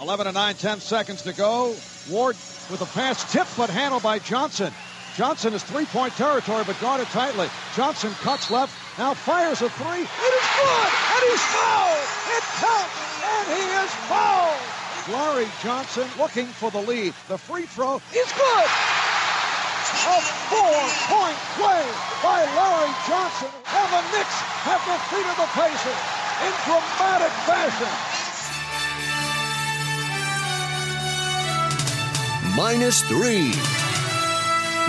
11 and 9, 10 seconds to go. Ward with a pass tipped but handled by Johnson. Johnson is three-point territory but guarded tightly. Johnson cuts left, now fires a three. It is good, and he's fouled. It counts, and he is fouled. Larry Johnson looking for the lead. The free throw is good. A four-point play by Larry Johnson, and the Knicks have defeated the Pacers in dramatic fashion. Minus three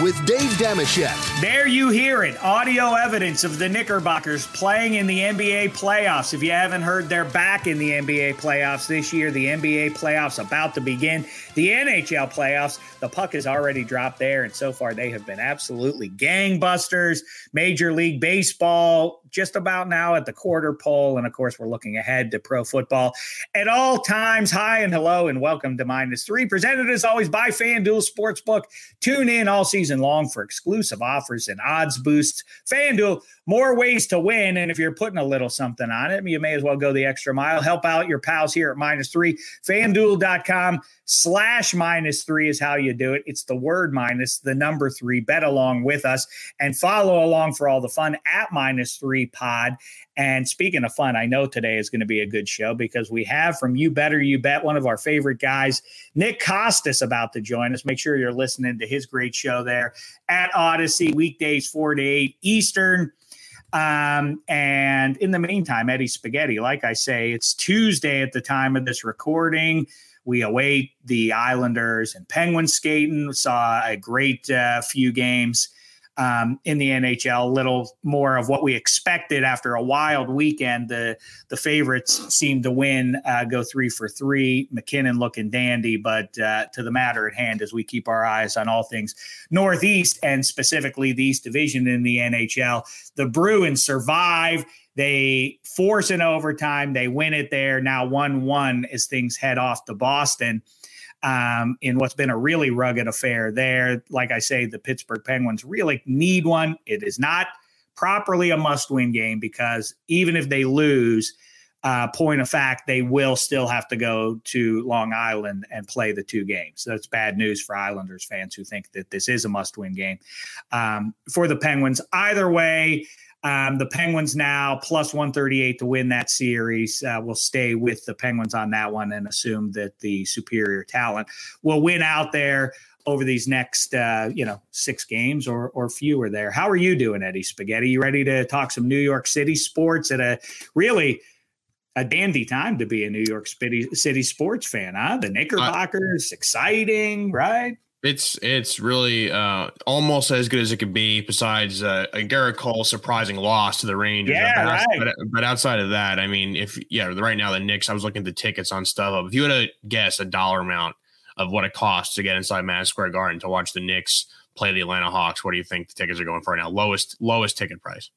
with Dave Dameshek. There you hear it. Audio evidence of the Knickerbockers playing in the NBA playoffs. If you haven't heard, they're back in the NBA playoffs this year. The NBA playoffs about to begin. The NHL playoffs, the puck has already dropped there, and so far they have been absolutely gangbusters. Major League Baseball just about now at the quarter pole. And of course, we're looking ahead to pro football at all times. Hi and hello, and welcome to Minus Three, presented as always by FanDuel Sportsbook. Tune in all season long for exclusive offers and odds boosts. FanDuel, more ways to win. And if you're putting a little something on it, you may as well go the extra mile. Help out your pals here at Minus Three. FanDuel.com slash minus three is how you do it. It's the word minus the number three. Bet along with us and follow along for all the fun at minus three pod. And speaking of fun, I know today is going to be a good show because we have from You Better You Bet one of our favorite guys, Nick Costas, about to join us. Make sure you're listening to his great show there at Odyssey, weekdays 4 to 8 Eastern. Um, and in the meantime, Eddie Spaghetti, like I say, it's Tuesday at the time of this recording. We await the Islanders and Penguins skating. Saw a great uh, few games um, in the NHL. A little more of what we expected after a wild weekend. The the favorites seem to win, uh, go three for three. MacKinnon looking dandy, but uh, to the matter at hand, as we keep our eyes on all things Northeast and specifically the East Division in the NHL, the Bruins survive they force an overtime. They win it there. Now 1 1 as things head off to Boston um, in what's been a really rugged affair there. Like I say, the Pittsburgh Penguins really need one. It is not properly a must win game because even if they lose, uh, point of fact, they will still have to go to Long Island and play the two games. So that's bad news for Islanders fans who think that this is a must win game. Um, for the Penguins, either way, um, the Penguins now plus 138 to win that series. Uh, we'll stay with the Penguins on that one and assume that the superior talent will win out there over these next, uh, you know, six games or or fewer. There. How are you doing, Eddie Spaghetti? You ready to talk some New York City sports at a really a dandy time to be a New York City, City sports fan, huh? The Knickerbockers, uh, exciting, right? It's it's really uh, almost as good as it could be. Besides uh, a Gerrit Cole surprising loss to the Rangers, yeah, but, right. but, but, outside of that, I mean, if yeah, right now the Knicks. I was looking at the tickets on StubHub. If you had to guess a dollar amount of what it costs to get inside Madison Square Garden to watch the Knicks play the Atlanta Hawks, what do you think the tickets are going for now? Lowest lowest ticket price.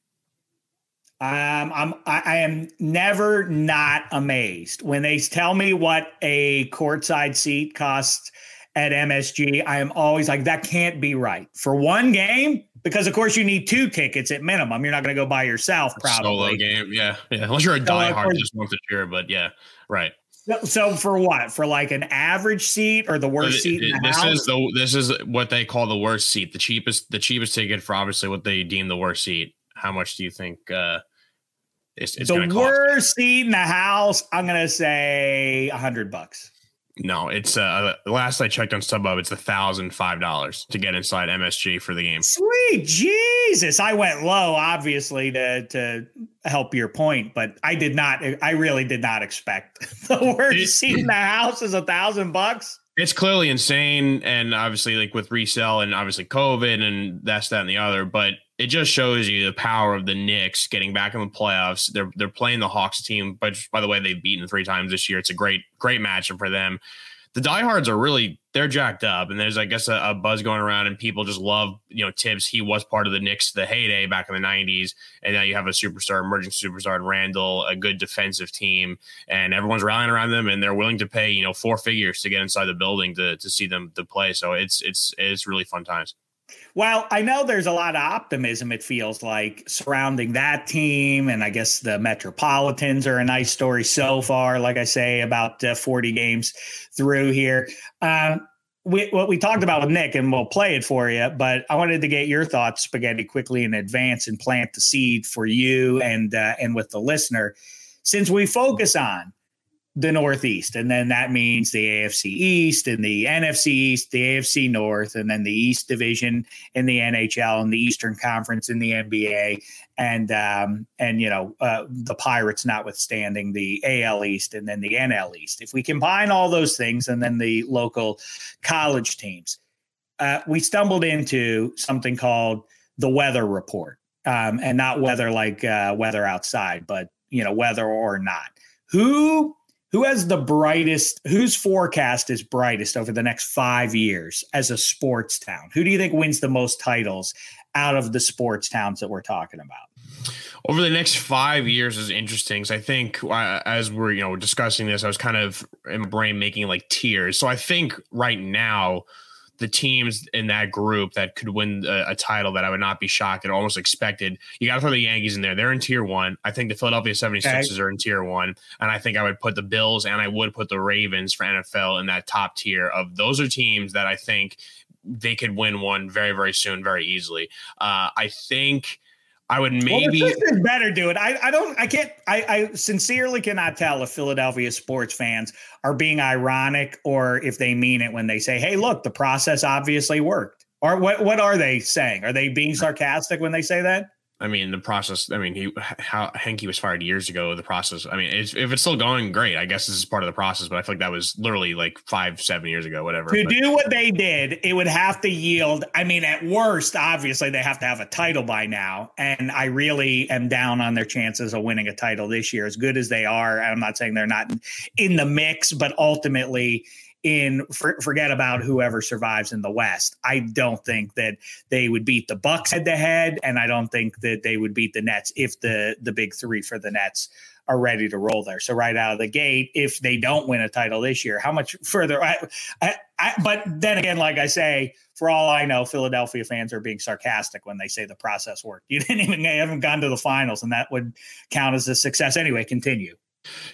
Um, I'm I am never not amazed when they tell me what a courtside seat costs at MSG, I am always like, that can't be right for one game. Because of course you need two tickets at minimum. You're not going to go by yourself. Probably solo game, yeah, yeah. Unless you're a diehard, just want to cheer. But yeah, right. So, so, for what? For like an average seat or the worst it, seat? It, this house? is the this is what they call the worst seat. The cheapest the cheapest ticket for obviously what they deem the worst seat. How much do you think? uh it's, it's the worst seat in the house. I'm gonna say a hundred bucks. No, it's uh last I checked on StubHub, it's a thousand five dollars to get inside MSG for the game. Sweet Jesus. I went low, obviously, to to help your point, but I did not I really did not expect the worst seat in the house is a thousand bucks. It's clearly insane, and obviously, like with resell and obviously COVID and that's that and the other, but it just shows you the power of the Knicks getting back in the playoffs. They're they're playing the Hawks team, but by the way, they've beaten three times this year. It's a great great matchup for them. The diehards are really they're jacked up, and there's I guess a, a, buzz going around, and people just love you know Thibs. He was part of the Knicks the heyday back in the '90s, and now you have a superstar, emerging superstar in Randle, a good defensive team, and everyone's rallying around them, and they're willing to pay you know four figures to get inside the building to to see them to play. So it's it's it's really fun times. Well, I know there's a lot of optimism, it feels like, surrounding that team. And I guess the Metropolitans are a nice story so far, like I say, about uh, 40 games through here. Uh, we, what we talked about with Nick, and we'll play it for you, but I wanted to get your thoughts, Spaghetti, quickly in advance and plant the seed for you and uh, and with the listener. Since we focus on the Northeast. And then that means the AFC East and the NFC East, the AFC North, and then the East Division in the NHL and the Eastern Conference in the NBA. And, um, and you know, uh, the Pirates notwithstanding the AL East and then the NL East. If we combine all those things and then the local college teams, uh, we stumbled into something called the weather report. Um, and not weather like uh, weather outside, but, you know, weather or not. Who who has the brightest whose forecast is brightest over the next five years as a sports town? Who do you think wins the most titles out of the sports towns that we're talking about? Over the next five years is interesting. So i think uh, as we're you know discussing this i was kind of in my brain making like tiers. So i think right now the teams in that group that could win a, a title that I would not be shocked and almost expected. You got to throw the Yankees in there. They're in tier one. I think the Philadelphia 76ers okay. are in tier one. And I think I would put the Bills and I would put the Ravens for NFL in that top tier of those are teams that I think they could win one very, very soon, very easily. Uh, I think I would maybe well, better do it. I, I don't I can't I, I sincerely cannot tell if Philadelphia sports fans are being ironic or if they mean it when they say, Hey, look, the process obviously worked. Or what what are they saying? Are they being sarcastic when they say that? I mean, the process. I mean, he how Hinkie was fired years ago. The process. I mean, if it's still going, great. I guess this is part of the process. But I feel like that was literally like five, seven years ago, whatever. To but, do what they did, it would have to yield. I mean, at worst, obviously, they have to have a title by now. And I really am down on their chances of winning a title this year. As good as they are, I'm not saying they're not in the mix, but ultimately in for, forget about whoever survives in the West. I don't think that they would beat the Bucks head to head, and I don't think that they would beat the Nets if the the big three for the Nets are ready to roll there. So right out of the gate, if they don't win a title this year, how much further? I, I, I, but then again, like I say, for all I know, Philadelphia fans are being sarcastic when they say the process worked. You didn't even haven't gone to the finals, and that would count as a success. Anyway, continue.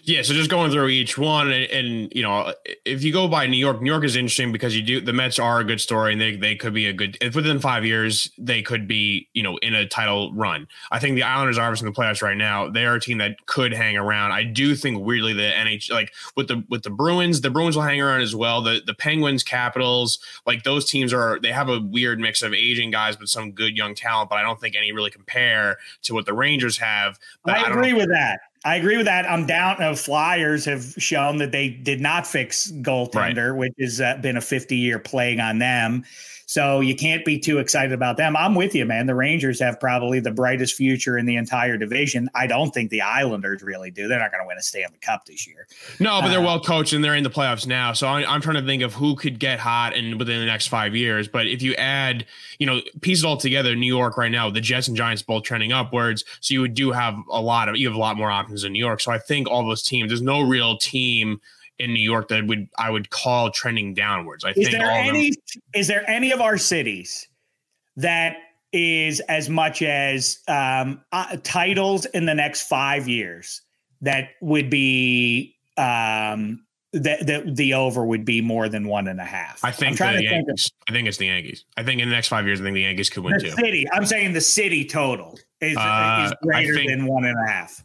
Yeah, so just going through each one, and, and, you know, if you go by New York, New York is interesting because you do the Mets are a good story, and they they could be a good if within five years they could be you know in a title run. I think the Islanders are obviously in the playoffs right now. They are a team that could hang around. I do think weirdly the NH like with the with the Bruins, the Bruins will hang around as well. The the Penguins, Capitals, like those teams are they have a weird mix of aging guys but some good young talent, but I don't think any really compare to what the Rangers have. I, I agree with that. I agree with that. I'm down. Uh, Flyers have shown that they did not fix goaltender, right. which has uh, been a 50 year plague on them. So you can't be too excited about them. I'm with you, man. The Rangers have probably the brightest future in the entire division. I don't think the Islanders really do. They're not going to win a Stanley Cup this year. No, but they're uh, well coached and they're in the playoffs now. So I, am trying to think of who could get hot and within the next five years. But if you add, you know, piece it all together, New York right now, the Jets and Giants both trending upwards. So you do have a lot of you have a lot more options in New York. So I think all those teams, there's no real team in New York that would I would call trending downwards. I is think there any is there any of our cities that is as much as um, uh, titles in the next five years that would be um, that the, the over would be more than one and a half. I think the Yankees. Think of, I think it's the Yankees. I think in the next five years, I think the Yankees could win the too. City. I'm saying the city total is, uh, is greater think, than one and a half.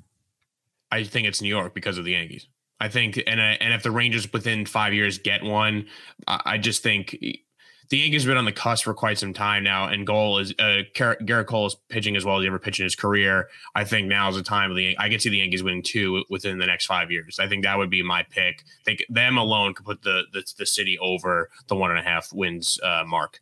I think it's New York because of the Yankees. I think, and uh, and if the Rangers within five years get one, I, I just think the Yankees have been on the cusp for quite some time now, and goal is uh, Gerrit Cole is pitching as well as he ever pitched in his career. I think now is the time of the I could see the Yankees winning two within the next five years. I think that would be my pick. I think them alone could put the the, the city over the one and a half wins uh, mark.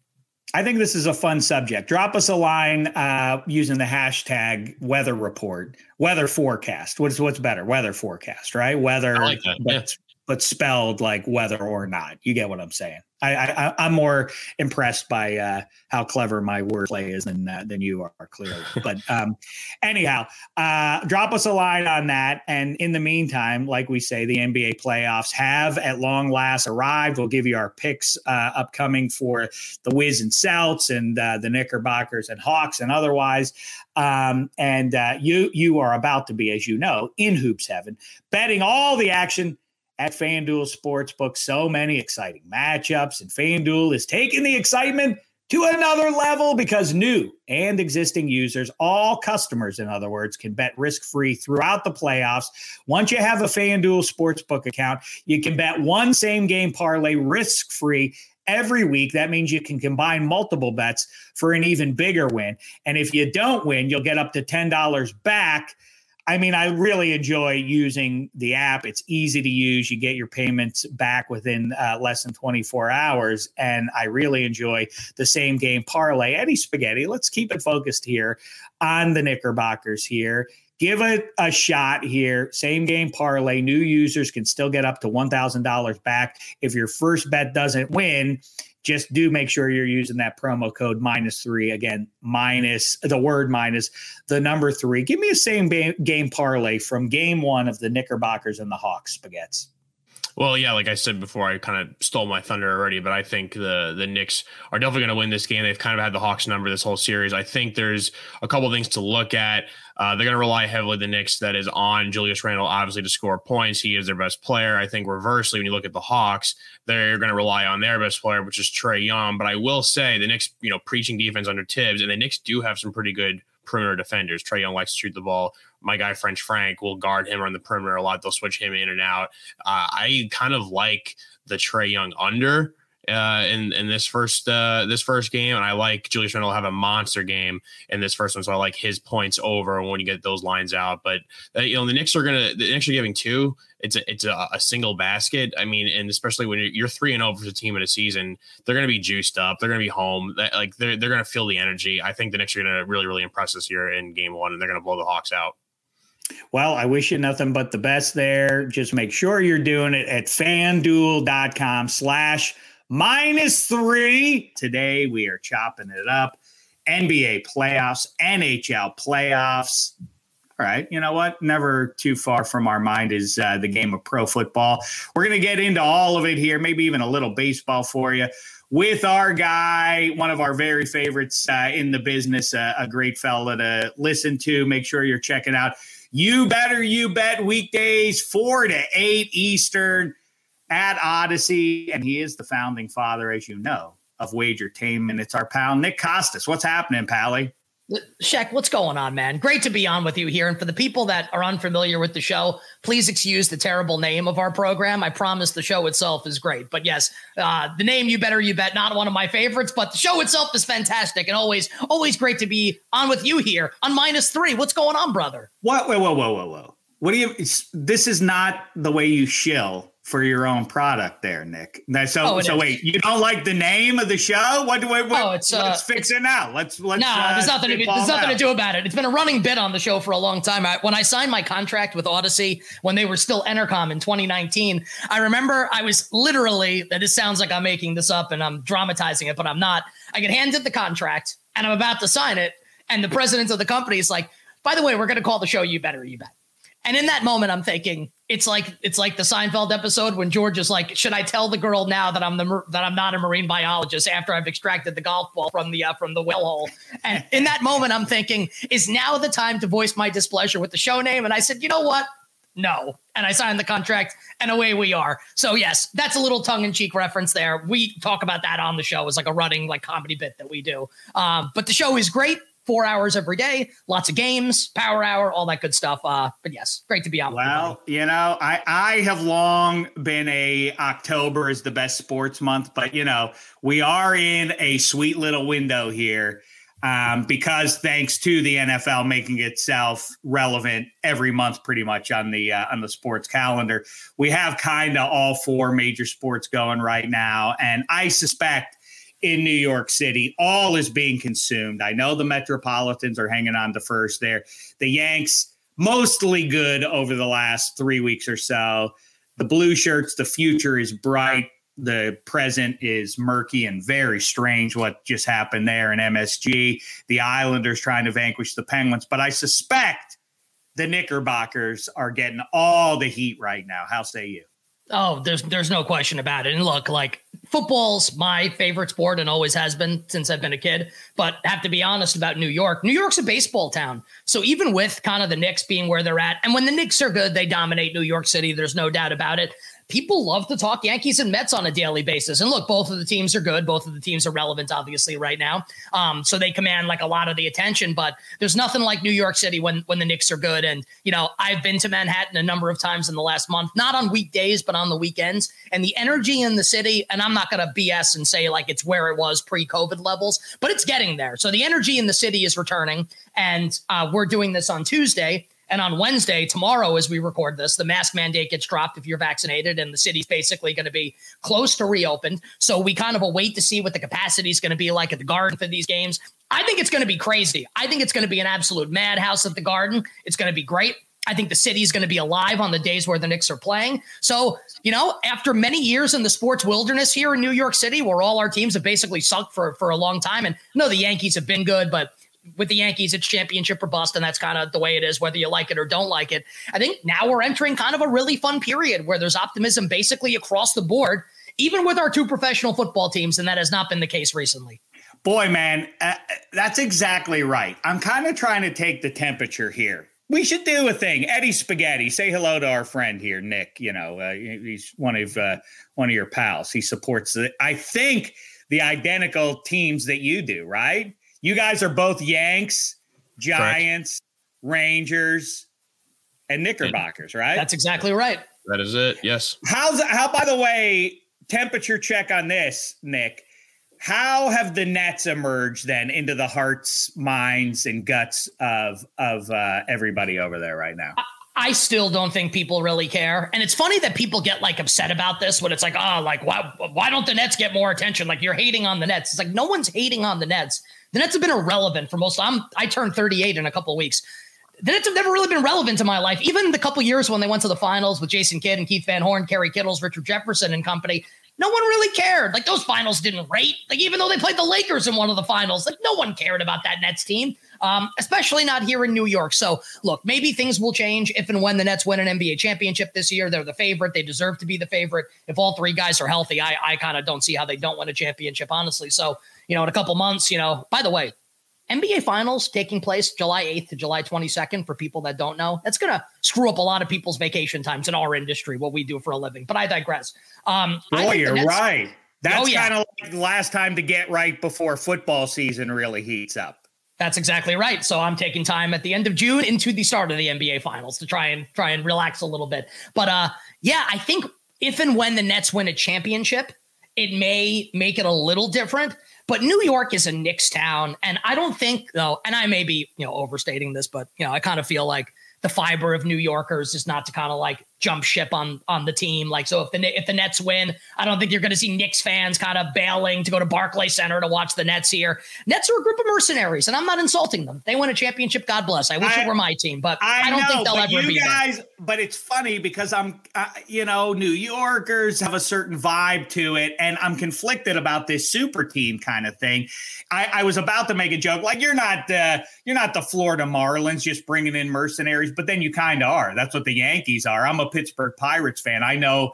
I think this is a fun subject. Drop us a line uh, using the hashtag weather report, weather forecast. What's what's better? Weather forecast, right? Weather. I like that. Yeah. But spelled like whether or not. You get what I'm saying? I, I am more impressed by uh, how clever my wordplay is than uh, than you are clearly. But um, anyhow, uh, drop us a line on that. And in the meantime, like we say, the NBA playoffs have at long last arrived. We'll give you our picks uh, upcoming for the Wiz and Celts and uh, the Knickerbockers and Hawks and otherwise. Um, and uh, you you are about to be, as you know, in hoops heaven, betting all the action at FanDuel Sportsbook. So many exciting matchups, and FanDuel is taking the excitement to another level because new and existing users, all customers, in other words, can bet risk free throughout the playoffs. Once you have a FanDuel Sportsbook account, you can bet one same game parlay risk free every week. That means you can combine multiple bets for an even bigger win. And if you don't win, you'll get up to $10 back I mean, I really enjoy using the app. It's easy to use. You get your payments back within uh, less than 24 hours. And I really enjoy the same game parlay. Eddie Spaghetti, let's keep it focused here on the Knickerbockers here. Give it a shot here. Same game parlay. New users can still get up to $1,000 back. If your first bet doesn't win, just do make sure you're using that promo code minus three again minus the word minus the number three give me a same game parlay from game one of the knickerbockers and the hawks spaghettis well, yeah, like I said before, I kind of stole my thunder already, but I think the the Knicks are definitely going to win this game. They've kind of had the Hawks number this whole series. I think there's a couple things to look at. Uh, they're going to rely heavily the Knicks that is on Julius Randle, obviously to score points. He is their best player. I think reversely, when you look at the Hawks, they're going to rely on their best player, which is Trae Young. But I will say the Knicks, you know, preaching defense under Thibs, and the Knicks do have some pretty good perimeter defenders. Trae Young likes to shoot the ball. My guy French Frank will guard him on the perimeter a lot. They'll switch him in and out. Uh, I kind of like the Trae Young under uh, in in this first uh, this first game, and I like Julius Randle have a monster game in this first one, so I like his points over when you get those lines out. But uh, you know the Knicks are gonna the Knicks are giving two. It's a it's a, a single basket. I mean, and especially when you're, three and over the team in a season, they're gonna be juiced up. They're gonna be home. That, like they're they're gonna feel the energy. I think the Knicks are gonna really really impress us here in game one, and they're gonna blow the Hawks out. Well, I wish you nothing but the best there. Just make sure you're doing it at fanduel.com slash minus three. Today we are chopping it up. NBA playoffs, NHL playoffs. All right, you know what? Never too far from our mind is uh, the game of pro football. We're going to get into all of it here, maybe even a little baseball for you with our guy, one of our very favorites uh, in the business, uh, a great fella to listen to. Make sure you're checking out. You better, you bet weekdays, four to eight Eastern at Odyssey, and he is the founding father, as you know, of Wagertainment. It's our pal Nick Costas. What's happening, Pally? Sheck, what's going on, man? Great to be on with you here. And for the people that are unfamiliar with the show, please excuse the terrible name of our program. I promise the show itself is great. But yes, uh, the name You Better You Bet, not one of my favorites, but the show itself is fantastic and always, always great to be on with you here on minus three. What's going on, brother? What? Whoa, whoa, whoa, whoa, whoa. What do you, this is not the way you shill for your own product there, Nick. So, oh, so is. wait, you don't like the name of the show? What do we? What, oh, it's, uh, let's fix it now. Let's let's. No, uh, there's nothing. To, there's nothing to do about it. It's been a running bit on the show for a long time. I, when I signed my contract with Odyssey when they were still Entercom in 2019, I remember I was literally. This sounds like I'm making this up and I'm dramatizing it, but I'm not. I get handed the contract and I'm about to sign it, and the president of the company is like, "By the way, we're going to call the show You Better You Bet." And in that moment, I'm thinking it's like it's like the Seinfeld episode when George is like, "Should I tell the girl now that I'm the that I'm not a marine biologist after I've extracted the golf ball from the uh, from the well hole?" And in that moment, I'm thinking, "Is now the time to voice my displeasure with the show name?" And I said, "You know what? No." And I signed the contract, and away we are. So yes, that's a little tongue in cheek reference there. We talk about that on the show as like a running like comedy bit that we do. Um, but the show is great four hours every day, lots of games, power hour, all that good stuff. Uh, but yes, great to be out. Well, you know, I I have long been a October is the best sports month, but you know, we are in a sweet little window here. Um, because thanks to the NFL making itself relevant every month, pretty much on the uh, on the sports calendar, we have kind of all four major sports going right now, and I suspect in New York City. All is being consumed. I know the Metropolitans are hanging on to first there. The Yanks, mostly good over the last three weeks or so. the blue shirts, the future is bright. The present is murky and very strange what just happened there in MSG. The Islanders trying to vanquish the Penguins, but I suspect the Knickerbockers are getting all the heat right now. How say you? Oh, there's there's no question about it. And look, like football's my favorite sport and always has been since I've been a kid. But have to be honest about New York. New York's a baseball town. So even with kind of the Knicks being where they're at, and when the Knicks are good, they dominate New York City. There's no doubt about it people love to talk Yankees and Mets on a daily basis. And look, both of the teams are good. Both of the teams are relevant, obviously, right now. Um, so they command like a lot of the attention. But there's nothing like New York City when when the Knicks are good. And you know, I've been to Manhattan a number of times in the last month, not on weekdays, but on the weekends. And the energy in the city, and I'm not going to BS and say like it's where it was pre-COVID levels, but it's getting there. So the energy in the city is returning, and uh, we're doing this on Tuesday. And on Wednesday, tomorrow, as we record this, the mask mandate gets dropped if you're vaccinated, and the city's basically going to be close to reopened. So we kind of await to see what the capacity is going to be like at the Garden for these games. I think it's going to be crazy. I think it's going to be an absolute madhouse at the Garden. It's going to be great. I think the city is going to be alive on the days where the Knicks are playing. So, you know, after many years in the sports wilderness here in New York City, where all our teams have basically sunk for, for a long time, and no, the Yankees have been good, but with the Yankees, it's championship or bust, and that's kind of the way it is, whether you like it or don't like it. I think now we're entering kind of a really fun period where there's optimism basically across the board, even with our two professional football teams, and that has not been the case recently. Boy, man, uh, that's exactly right. I'm kind of trying to take the temperature here. We should do a thing. Eddie Spaghetti, say hello to our friend here, Nick. You know, uh, he's one of uh, one of your pals. He supports the, I think the identical teams that you do, right? You guys are both Yanks, Giants, Correct. Rangers, and Knickerbockers, right? That's exactly right. That is it. Yes. How's how? By the way, temperature check on this, Nick. How have the Nets emerged then into the hearts, minds, and guts of of uh, everybody over there right now? I still don't think people really care. And it's funny that people get like upset about this when it's like, oh, like why why don't the Nets get more attention? Like you're hating on the Nets. It's like no one's hating on the Nets. The Nets have been irrelevant for most. I'm I turned 38 in a couple weeks. The Nets have never really been relevant to my life. Even the couple years when they went to the finals with Jason Kidd and Keith Van Horn, Kerry Kittles, Richard Jefferson, and company, no one really cared. Like those finals didn't rate. Like even though they played the Lakers in one of the finals, like no one cared about that Nets team, um, especially not here in New York. So look, maybe things will change if and when the Nets win an NBA championship this year. They're the favorite. They deserve to be the favorite. If all three guys are healthy, I, I kind of don't see how they don't win a championship, honestly. So you know, in a couple months, you know, by the way, NBA Finals taking place July 8th to July 22nd for people that don't know. That's going to screw up a lot of people's vacation times in our industry, what we do for a living. But I digress. Um, Boy, you're Nets- right. That's oh, yeah. kind of like the last time to get right before football season really heats up. That's exactly right. So I'm taking time at the end of June into the start of the NBA Finals to try and try and relax a little bit. But uh, yeah, I think if and when the Nets win a championship, it may make it a little different. But New York is a Knicks town, and I don't think though, and I may be you know overstating this, but you know I kind of feel like the fiber of New Yorkers is not to kind of like jump ship on on the team. Like so, if the if the Nets win, I don't think you're going to see Knicks fans kind of bailing to go to Barclay Center to watch the Nets here. Nets are a group of mercenaries, and I'm not insulting them. they win a championship, God bless. I wish I, it were my team, but I, I don't know, think they'll ever be guys, there. But it's funny because I'm, uh, you know, New Yorkers have a certain vibe to it, and I'm conflicted about this super team kind of thing. I, I was about to make a joke like you're not uh, you're not the Florida Marlins just bringing in mercenaries, but then you kind of are. That's what the Yankees are. I'm a Pittsburgh Pirates fan. I know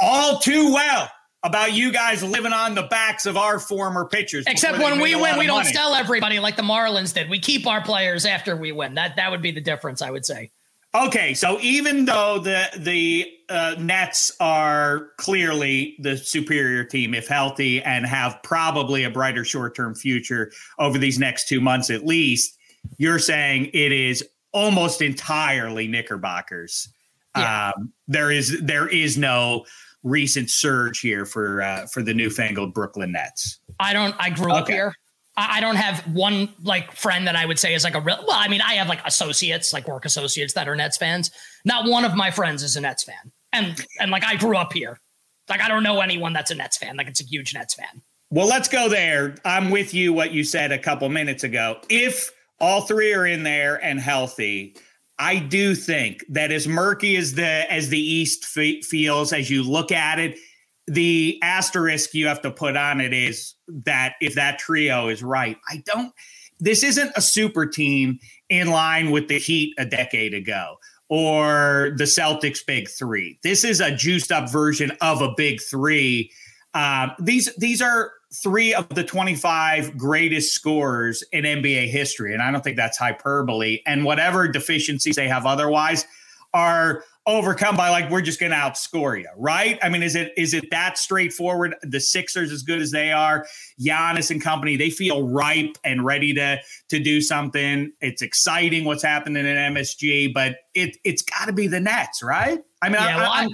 all too well about you guys living on the backs of our former pitchers. Except when we win, we don't money. sell everybody like the Marlins did. We keep our players after we win. That that would be the difference, I would say. Okay, so even though the the uh, Nets are clearly the superior team, if healthy, and have probably a brighter short term future over these next two months at least, you're saying it is almost entirely Knickerbockers yeah. Um, there is there is no recent surge here for uh, for the newfangled Brooklyn Nets. I don't. I grew okay. up here. I don't have one like friend that I would say is like a real. Well, I mean, I have like associates, like work associates that are Nets fans. Not one of my friends is a Nets fan, and and like I grew up here. Like I don't know anyone that's a Nets fan. Like it's a huge Nets fan. Well, let's go there. I'm with you. What you said a couple minutes ago. If all three are in there and healthy, I do think that as murky as the as the East fe- feels as you look at it, the asterisk you have to put on it is that if that trio is right, I don't. This isn't a super team in line with the Heat a decade ago or the Celtics big three. This is a juiced up version of a big three. Uh, these these are three of the 25 greatest scorers in NBA history. And I don't think that's hyperbole. And whatever deficiencies they have otherwise are overcome by like we're just going to outscore you, right? I mean, is it is it that straightforward? The Sixers, as good as they are, Giannis and company, they feel ripe and ready to to do something. It's exciting what's happening in MSG, but it it's got to be the Nets, right? I mean, yeah, I, well,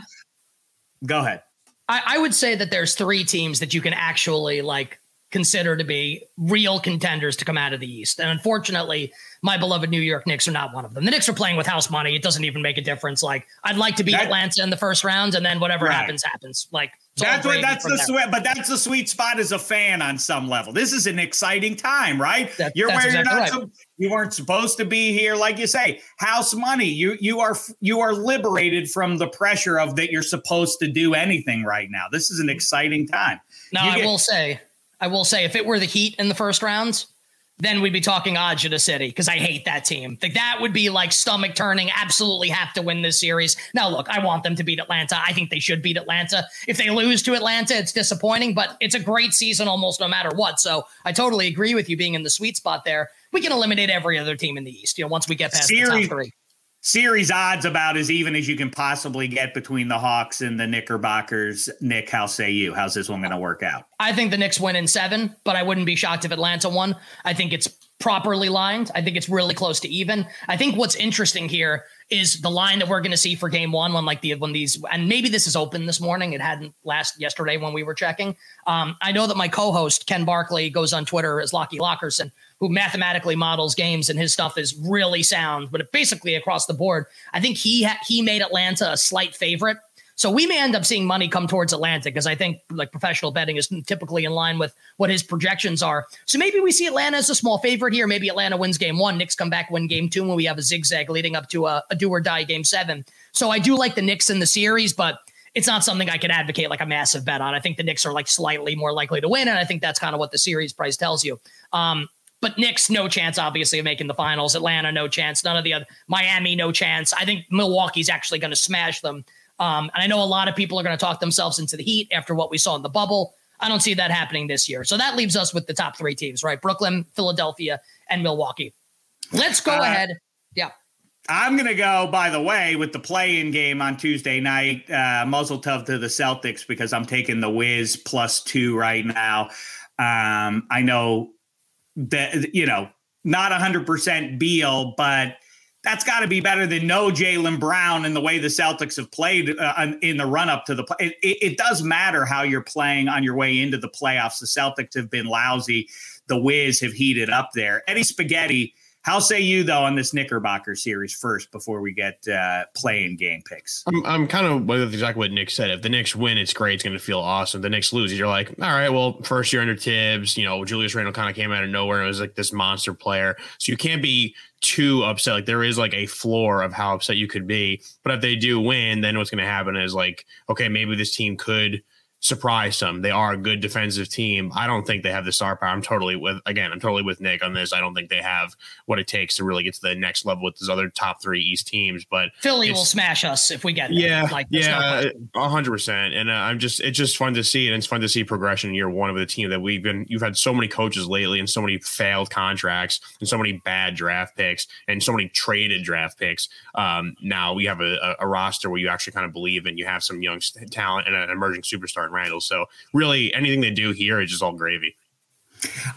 go ahead. I, I would say that there's three teams that you can actually like consider to be real contenders to come out of the East. And unfortunately, my beloved New York Knicks are not one of them. The Knicks are playing with house money. It doesn't even make a difference. Like I'd like to beat that, Atlanta in the first round, and then whatever right. happens, happens. Like that's what that's the sweet, but that's the sweet spot as a fan on some level. This is an exciting time, right? That, you're where exactly you're not. Right. So, you weren't supposed to be here, like you say. House money. You you are you are liberated from the pressure of that. You're supposed to do anything right now. This is an exciting time. Now I will say I will say, if it were the Heat in the first rounds, then we'd be talking odds of Ajita City because I hate that team. Like that would be like stomach turning. Absolutely have to win this series. Now, look, I want them to beat Atlanta. I think they should beat Atlanta. If they lose to Atlanta, it's disappointing, but it's a great season almost no matter what. So I totally agree with you being in the sweet spot there. We can eliminate every other team in the East. You know, once we get past series, the top three series odds about as even as you can possibly get between the Hawks and the Knickerbockers. Nick, how say you? How's this one going to work out? I think the Knicks win in seven, but I wouldn't be shocked if Atlanta won. I think it's properly lined. I think it's really close to even. I think what's interesting here is the line that we're going to see for game one when like the when these and maybe this is open this morning. It hadn't last yesterday when we were checking. Um, I know that my co-host Ken Barkley goes on Twitter as Lockie Lockerson who mathematically models games and his stuff is really sound, but basically across the board, I think he ha- he made Atlanta a slight favorite. So we may end up seeing money come towards Atlanta because I think like professional betting is typically in line with what his projections are. So maybe we see Atlanta as a small favorite here. Maybe Atlanta wins game one, Knicks come back win game two when we have a zigzag leading up to a, a do or die game seven. So I do like the Knicks in the series, but it's not something I could advocate like a massive bet on. I think the Knicks are like slightly more likely to win, and I think that's kind of what the series price tells you. Um, but Knicks, no chance, obviously, of making the finals. Atlanta, no chance. None of the other. Miami, no chance. I think Milwaukee's actually going to smash them. Um, and I know a lot of people are going to talk themselves into the Heat after what we saw in the bubble. I don't see that happening this year. So that leaves us with the top three teams, right? Brooklyn, Philadelphia, and Milwaukee. Let's go uh, ahead. Yeah. I'm going to go, by the way, with the play in game on Tuesday night, uh, mazel tov to the Celtics because I'm taking the Wiz plus two right now. Um, I know that you know not 100% Beal, but that's got to be better than no Jaylen Brown and the way the Celtics have played uh, in the run up to the play. It, it, does matter how you're playing on your way into the playoffs. The Celtics have been lousy. The Wiz have heated up there. Eddie Spaghetti how say you though on this Knickerbocker series first before we get uh, playing game picks? I'm, I'm kind of with exactly what Nick said. If the Knicks win, it's great. It's going to feel awesome. The Knicks lose, you're like, all right, well, first year under Thibs, you know, Julius Randle kind of came out of nowhere and was like this monster player. So you can't be too upset. Like there is like a floor of how upset you could be. But if they do win, then what's going to happen is like, okay, maybe this team could surprise some. They are a good defensive team. I don't think they have the star power. I'm totally with again, I'm totally with Nick on this. I don't think they have what it takes to really get to the next level with those other top three East teams. But Philly will smash us if we get there. Yeah, like yeah, hundred percent. And uh, I'm just it's just fun to see, and it's fun to see progression in year one of the team that we've been. You've had so many coaches lately, and so many failed contracts, and so many bad draft picks, and so many traded draft picks. Um, now we have a, a, roster where you actually kind of believe and You have some young talent and an emerging superstar Randle. So really, anything they do here is just all gravy.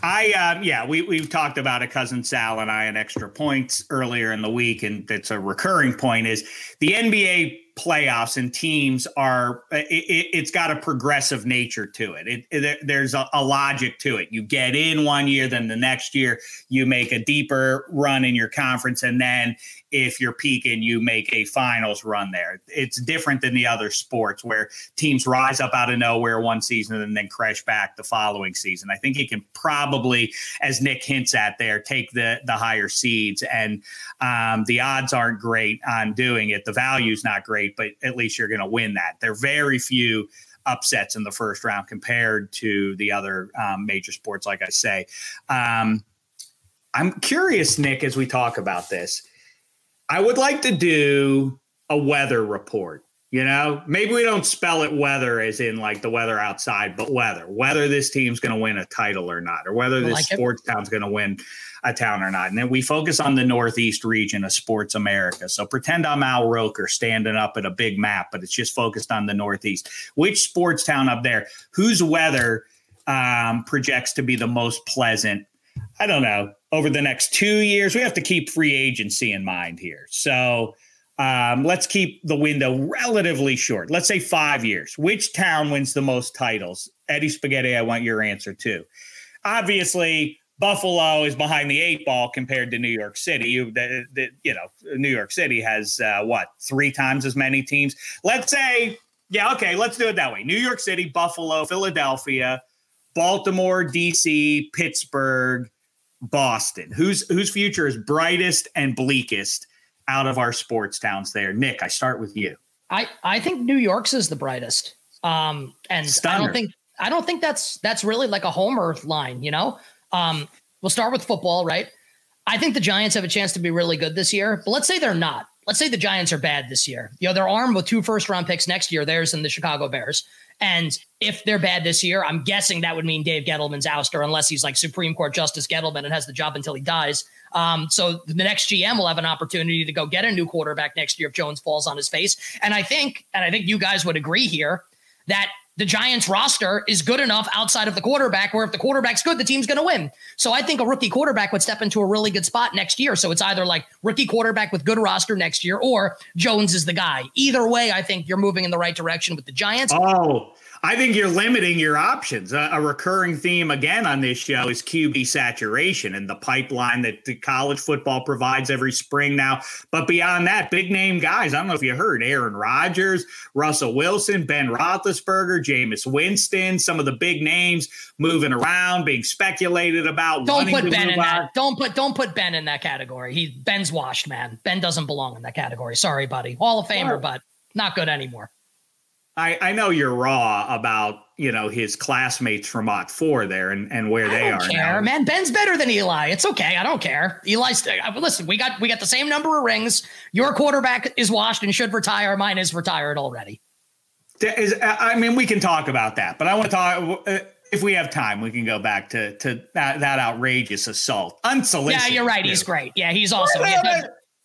I um, yeah, we we've talked about a cousin Sal and I and extra points earlier in the week, and that's a recurring point is the NBA playoffs and teams are it, has got a progressive nature to it, it, it there's a, a, logic to it you get in one year then the next year you make a deeper run in your conference and then if you're peaking you make a finals run there it's different than the other sports where teams rise up out of nowhere one season and then crash back the following season i think he can probably as nick hints at there take the the higher seeds and um, the odds aren't great on doing it the value's not great but at least you're going to win that. There are very few upsets in the first round compared to the other um, major sports, like I say. Um, I'm curious, Nick, as we talk about this. I would like to do a weather report. You know, maybe we don't spell it weather as in like the weather outside, but weather, whether this team's going to win a title or not, or whether this like sports it. town's going to win a town or not. And then we focus on the Northeast region of Sports America. So pretend I'm Al Roker standing up at a big map, but it's just focused on the Northeast. Which sports town up there, whose weather um, projects to be the most pleasant? I don't know. Over the next two years, we have to keep free agency in mind here. So um, let's keep the window relatively short. Let's say five years. Which town wins the most titles? Eddie Spaghetti, I want your answer too. Obviously, Buffalo is behind the eight ball compared to New York City. You, the, the, you know, New York City has uh, what three times as many teams. Let's say, yeah, okay, let's do it that way. New York City, Buffalo, Philadelphia, Baltimore, DC, Pittsburgh, Boston. Whose whose future is brightest and bleakest out of our sports towns? There, Nick. I start with you. I I think New York's is the brightest. Um, and Stunner. I don't think I don't think that's that's really like a homer line. You know, um, we'll start with football, right? I think the Giants have a chance to be really good this year, but let's say they're not. Let's say the Giants are bad this year. You know, they're armed with two first round picks next year, theirs and the Chicago Bears. And if they're bad this year, I'm guessing that would mean Dave Gettleman's ouster, unless he's like Supreme Court Justice Gettleman and has the job until he dies. Um, so the next GM will have an opportunity to go get a new quarterback next year if Jones falls on his face. And I think, and I think you guys would agree here that the Giants roster is good enough outside of the quarterback where if the quarterback's good, the team's going to win. So I think a rookie quarterback would step into a really good spot next year. So it's either like rookie quarterback with good roster next year or Jones is the guy. Either way, I think you're moving in the right direction with the Giants. Oh, I think you're limiting your options. A, a, recurring theme again on this show is QB saturation and the pipeline that the college football provides every spring now. But beyond that, big name guys. I don't know if you heard Aaron Rodgers, Russell Wilson, Ben Roethlisberger, Jameis Winston, some of the big names moving around, being speculated about. Don't put Ben in that. Don't put don't put Ben in that category. He Ben's washed, man. Ben doesn't belong in that category. Sorry, buddy. Hall of Famer, but not good anymore. I, I know you're raw about you know his classmates from Mach Four there and, and where I they are. Care, now. man. Ben's better than Eli. It's okay. I don't care. Eli's uh, uh, listen. We got we got the same number of rings. Your quarterback is washed and should retire. Mine is retired already. Is, uh, I mean, we can talk about that, but I want to talk. Uh, if we have time, we can go back to to that, that outrageous assault, unsolicited. Yeah, you're right. He's great. Yeah, he's awesome.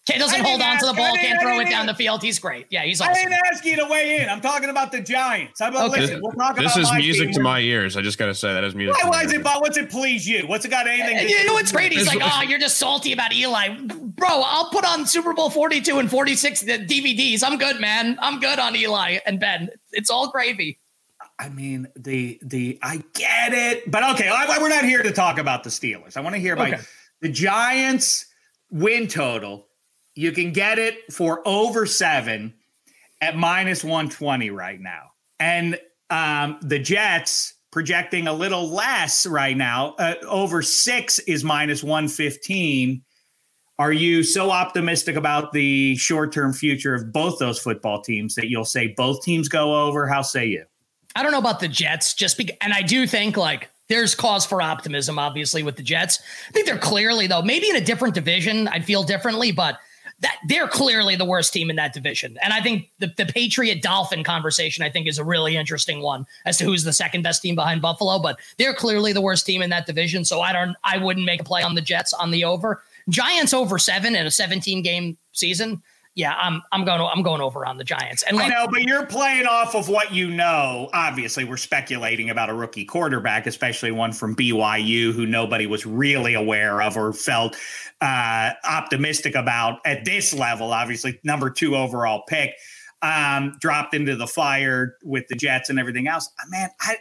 Kid doesn't hold on to the ball, can't throw it down the field. He's great. Yeah, he's awesome. I didn't ask you to weigh in. I'm talking about the Giants. I'm okay. listen, we'll talk this is music team. to my ears. I just got to say that is music. Why, why is it? What's it please you? What's it got anything? To you know what's great? He's like, oh, you're just salty about Eli, bro. I'll put on Super Bowl 42 and 46 the DVDs. I'm good, man. I'm good on Eli and Ben. It's all gravy. I mean, the the I get it, but okay, I, we're not here to talk about the Steelers. I want to hear about okay. the Giants win total you can get it for over seven at minus 120 right now. And um, the Jets projecting a little less right now. Uh, over six is minus 115. Are you so optimistic about the short term future of both those football teams that you'll say both teams go over? How say you? I don't know about the Jets, just because, and I do think like there's cause for optimism, obviously, with the Jets. I think they're clearly, though, maybe in a different division, I'd feel differently, but that they're clearly the worst team in that division. And I think the, the Patriot Dolphin conversation, I think, is a really interesting one as to who's the second best team behind Buffalo, but they're clearly the worst team in that division. So I don't I wouldn't make a play on the Jets on the over. Giants over seven in a 17 game season yeah, I'm I'm going I'm going over on the Giants. And I know, but you're playing off of what you know. Obviously, we're speculating about a rookie quarterback, especially one from BYU who nobody was really aware of or felt uh, optimistic about at this level. Obviously, number two overall pick. um, dropped into the fire with the Jets and everything else. Uh, man, I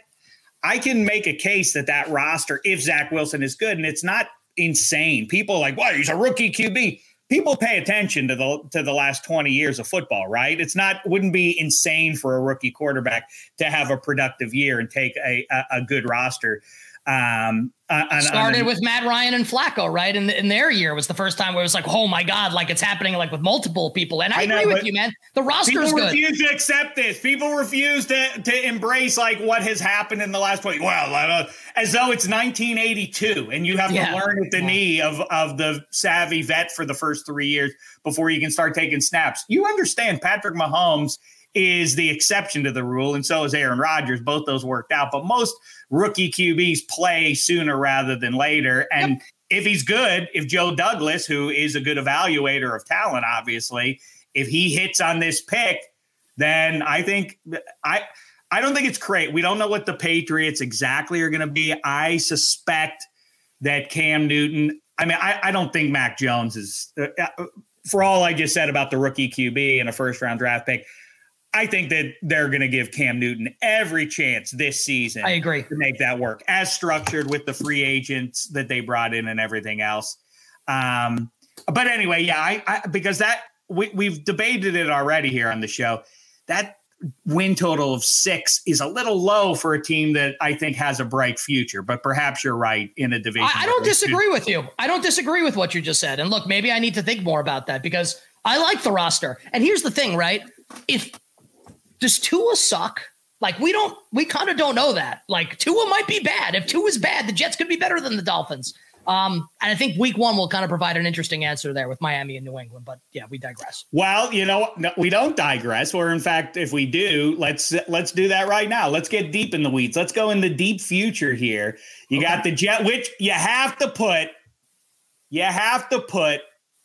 I can make a case that that roster, if Zach Wilson is good, and it's not insane. People are like, well, he's a rookie QB. People pay attention to the to the last 20 years of football, right? It's not wouldn't be insane for a rookie quarterback to have a productive year and take a, a, a good roster. Um, on, started on, with Matt Ryan and Flacco, right? In, in their year was the first time where it was like, oh my god, like it's happening like with multiple people. And I, I know, agree with you, man. The roster is good. refuse to accept this. People refuse to to embrace like what has happened in the last twenty. Well, uh, as though it's 1982, and you have yeah. to learn at the yeah. knee of of the savvy vet for the first three years before you can start taking snaps. You understand, Patrick Mahomes is the exception to the rule, and so is Aaron Rodgers. Both those worked out, but most rookie QBs play sooner rather than later. And yep. if he's good, if Joe Douglas, who is a good evaluator of talent, obviously, if he hits on this pick, then I think I I don't think it's great. We don't know what the Patriots exactly are going to be. I suspect that Cam Newton. I mean, I, I don't think Mac Jones is. Uh, uh for all I just said about the rookie QB and a first round draft pick, I think that they're going to give Cam Newton every chance this season. I agree to make that work as structured with the free agents that they brought in and everything else. Um, but anyway, yeah, I, I because that we, we've debated it already here on the show. That win total of six is a little low for a team that I think has a bright future. But perhaps you're right in a division. I, I don't disagree with you. I don't disagree with what you just said. And look, maybe I need to think more about that because I like the roster. And here's the thing, right? If does Tua suck? Like we don't, we kind of don't know that. Like Tua might be bad. If Tua is bad, the Jets could be better than the Dolphins. Um, and I think week one will kind of provide an interesting answer there with Miami and New England. But yeah, we digress. Well, you know, no, we don't digress. Or in fact, if we do, let's let's do that right now. Let's get deep in the weeds. Let's go in the deep future here. You okay. got the Jet, which you have to put, you have to put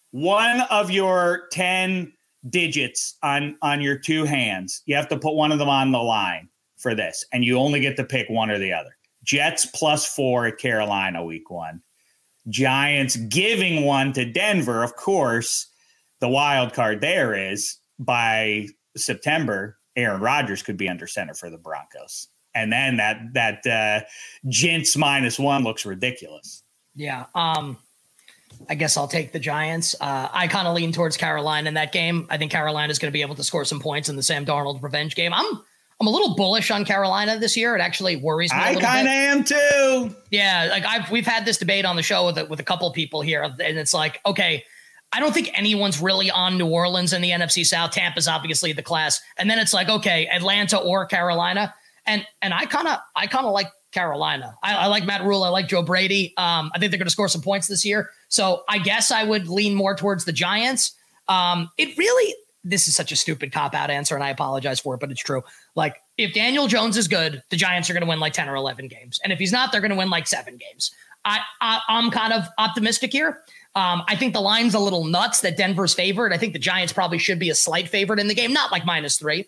one of your ten digits on on your two hands. You have to put one of them on the line for this, and you only get to pick one or the other. Jets plus four at Carolina week one. Giants giving one to Denver. Of course, the wild card there is by September, Aaron Rodgers could be under center for the Broncos. And then that that uh Gents minus one looks ridiculous. Yeah. Um I guess I'll take the Giants. Uh, I kind of lean towards Carolina in that game. I think Carolina is going to be able to score some points in the Sam Darnold revenge game. I'm I'm a little bullish on Carolina this year. It actually worries me. I kind of am too. Yeah, like I've we've had this debate on the show with a, with a couple people here, and it's like, okay, I don't think anyone's really on New Orleans in the NFC South. Tampa's obviously the class, and then it's like, okay, Atlanta or Carolina, and and I kind of I kind of like Carolina. I, I, like Matt Rhule. I like Joe Brady. Um, I think they're going to score some points this year. So I guess I would lean more towards the Giants. Um, it really, this is such a stupid cop out answer, and I apologize for it, but it's true. Like, if Daniel Jones is good, the Giants are going to win like 10 or 11 games. And if he's not, they're going to win like seven games. I, I, am kind of optimistic here. Um, I think the line's a little nuts that Denver's favored. I think the Giants probably should be a slight favorite in the game, not like minus three.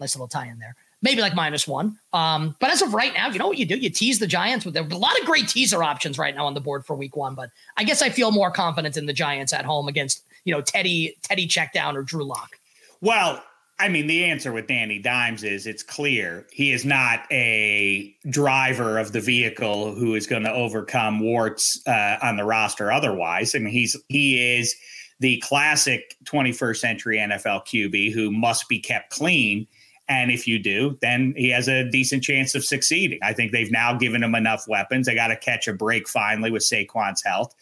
Nice little tie in there maybe like minus one. Um, but as of right now, you know what you do? You tease the Giants with a lot of great teaser options right now on the board for week one. But I guess I feel more confident in the Giants at home against, you know, Teddy, Teddy Checkdown or Drew Lock. Well, I mean, the answer with Danny Dimes is it's clear he is not a driver of the vehicle who is going to overcome warts uh, on the roster otherwise. I mean, he's he is the classic 21st century NFL QB who must be kept clean and if you do, then he has a decent chance of succeeding. I think they've now given him enough weapons. They got to catch a break finally with Saquon's health.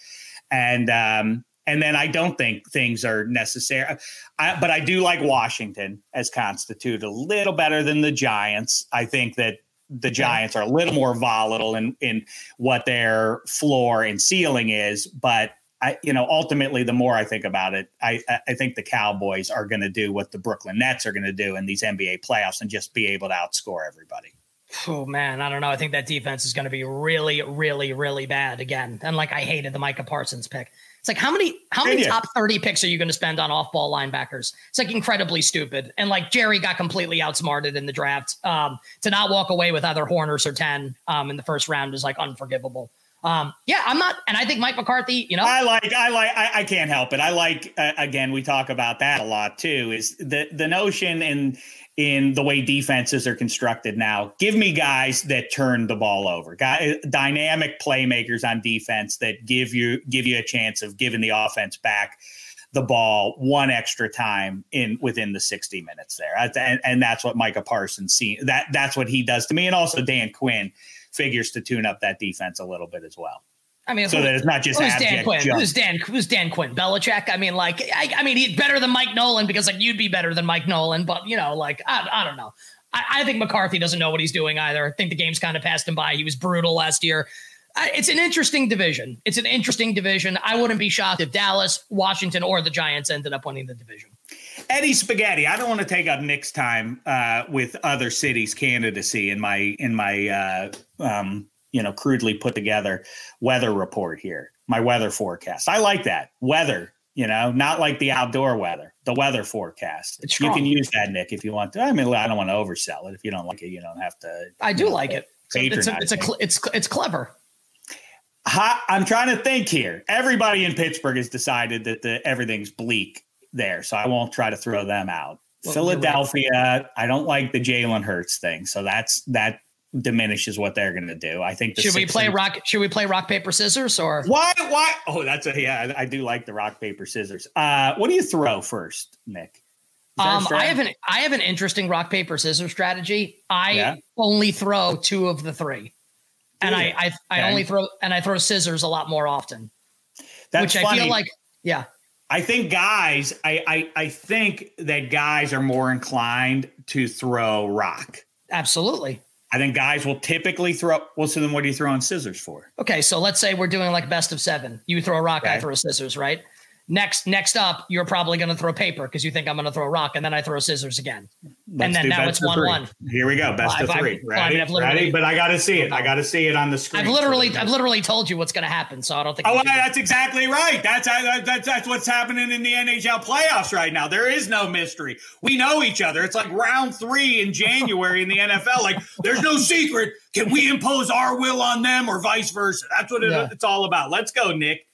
And um, and then I don't think things are necessary. I, but I do like Washington as constitute a little better than the Giants. I think that the Giants are a little more volatile in in what their floor and ceiling is, but I, you know, ultimately, the more I think about it, I, I think the Cowboys are going to do what the Brooklyn Nets are going to do in these NBA playoffs and just be able to outscore everybody. Oh man, I don't know. I think that defense is going to be really, really, really bad again. And like I hated the Micah Parsons pick. It's like how many how many top 30 picks are you going to spend on off-ball linebackers? It's like incredibly stupid. And like Jerry got completely outsmarted in the draft. Um, to not walk away with either Horn or Surtain um, in the first round is like unforgivable. Um, yeah, I'm not, and I think Mike McCarthy, you know, I like, I like, I, I can't help it. I like, uh, again, we talk about that a lot too. Is the the notion in in the way defenses are constructed now? Give me guys that turn the ball over, guy, dynamic playmakers on defense that give you give you a chance of giving the offense back the ball one extra time in within the 60 minutes there. And, and that's what Micah Parsons see that that's what he does to me. And also Dan Quinn figures to tune up that defense a little bit as well. I mean, so who, that it's not just who's Dan Quinn? Jump. Who's Dan? Who's Dan Quinn? Belichick? I mean, like, I, I, mean, he's better than Mike Nolan because like you'd be better than Mike Nolan, but you know, like, I, I don't know. I, I think McCarthy doesn't know what he's doing either. I think the game's kind of passed him by. He was brutal last year. It's an interesting division. It's an interesting division. I wouldn't be shocked if Dallas, Washington, or the Giants ended up winning the division. Eddie Spaghetti. I don't want to take up Nick's time uh, with other cities' candidacy in my in my uh, um, you know crudely put together weather report here. My weather forecast. I like that weather. You know, not like the outdoor weather, the weather forecast. You can use that, Nick, if you want to. I mean, I don't want to oversell it. If you don't like it, you don't have to. I do like it. It's a, it's a, it's it's clever. I'm trying to think here. Everybody in Pittsburgh has decided that the, everything's bleak there, so I won't try to throw them out. Well, Philadelphia, right. I don't like the Jalen Hurts thing, so that's that diminishes what they're going to do. I think. should we play rock? Should we play rock paper scissors or why? Why? Oh, that's a yeah. I do like the rock paper scissors. Uh, what do you throw first, Nick? Um, I have an I have an interesting rock paper scissors strategy. I yeah. only throw two of the three and I I, I okay. only throw and I throw scissors a lot more often. That's which funny. I feel like yeah. I think guys, I, I I think that guys are more inclined to throw rock. Absolutely. I think guys will typically throw. Well, so then what do you throw on scissors for? Okay, so let's say we're doing like best of seven. You throw a rock, okay. I throw scissors, right? Next, next up, you're probably going to throw paper because you think I'm going to throw a rock, and then I throw scissors again, Let's and then now it's one one. Here we go, best well, of 3 ready? I mean, ready? But I got to see it. I got to see it on the screen. I've literally, I've literally told you what's going to happen, so I don't think. Oh, that's exactly right. That's that's that's what's happening in the NHL playoffs right now. There is no mystery. We know each other. It's like round three in January in the NFL. Like, there's no secret. Can we impose our will on them, or vice versa? That's what it, yeah. it's all about. Let's go, Nick.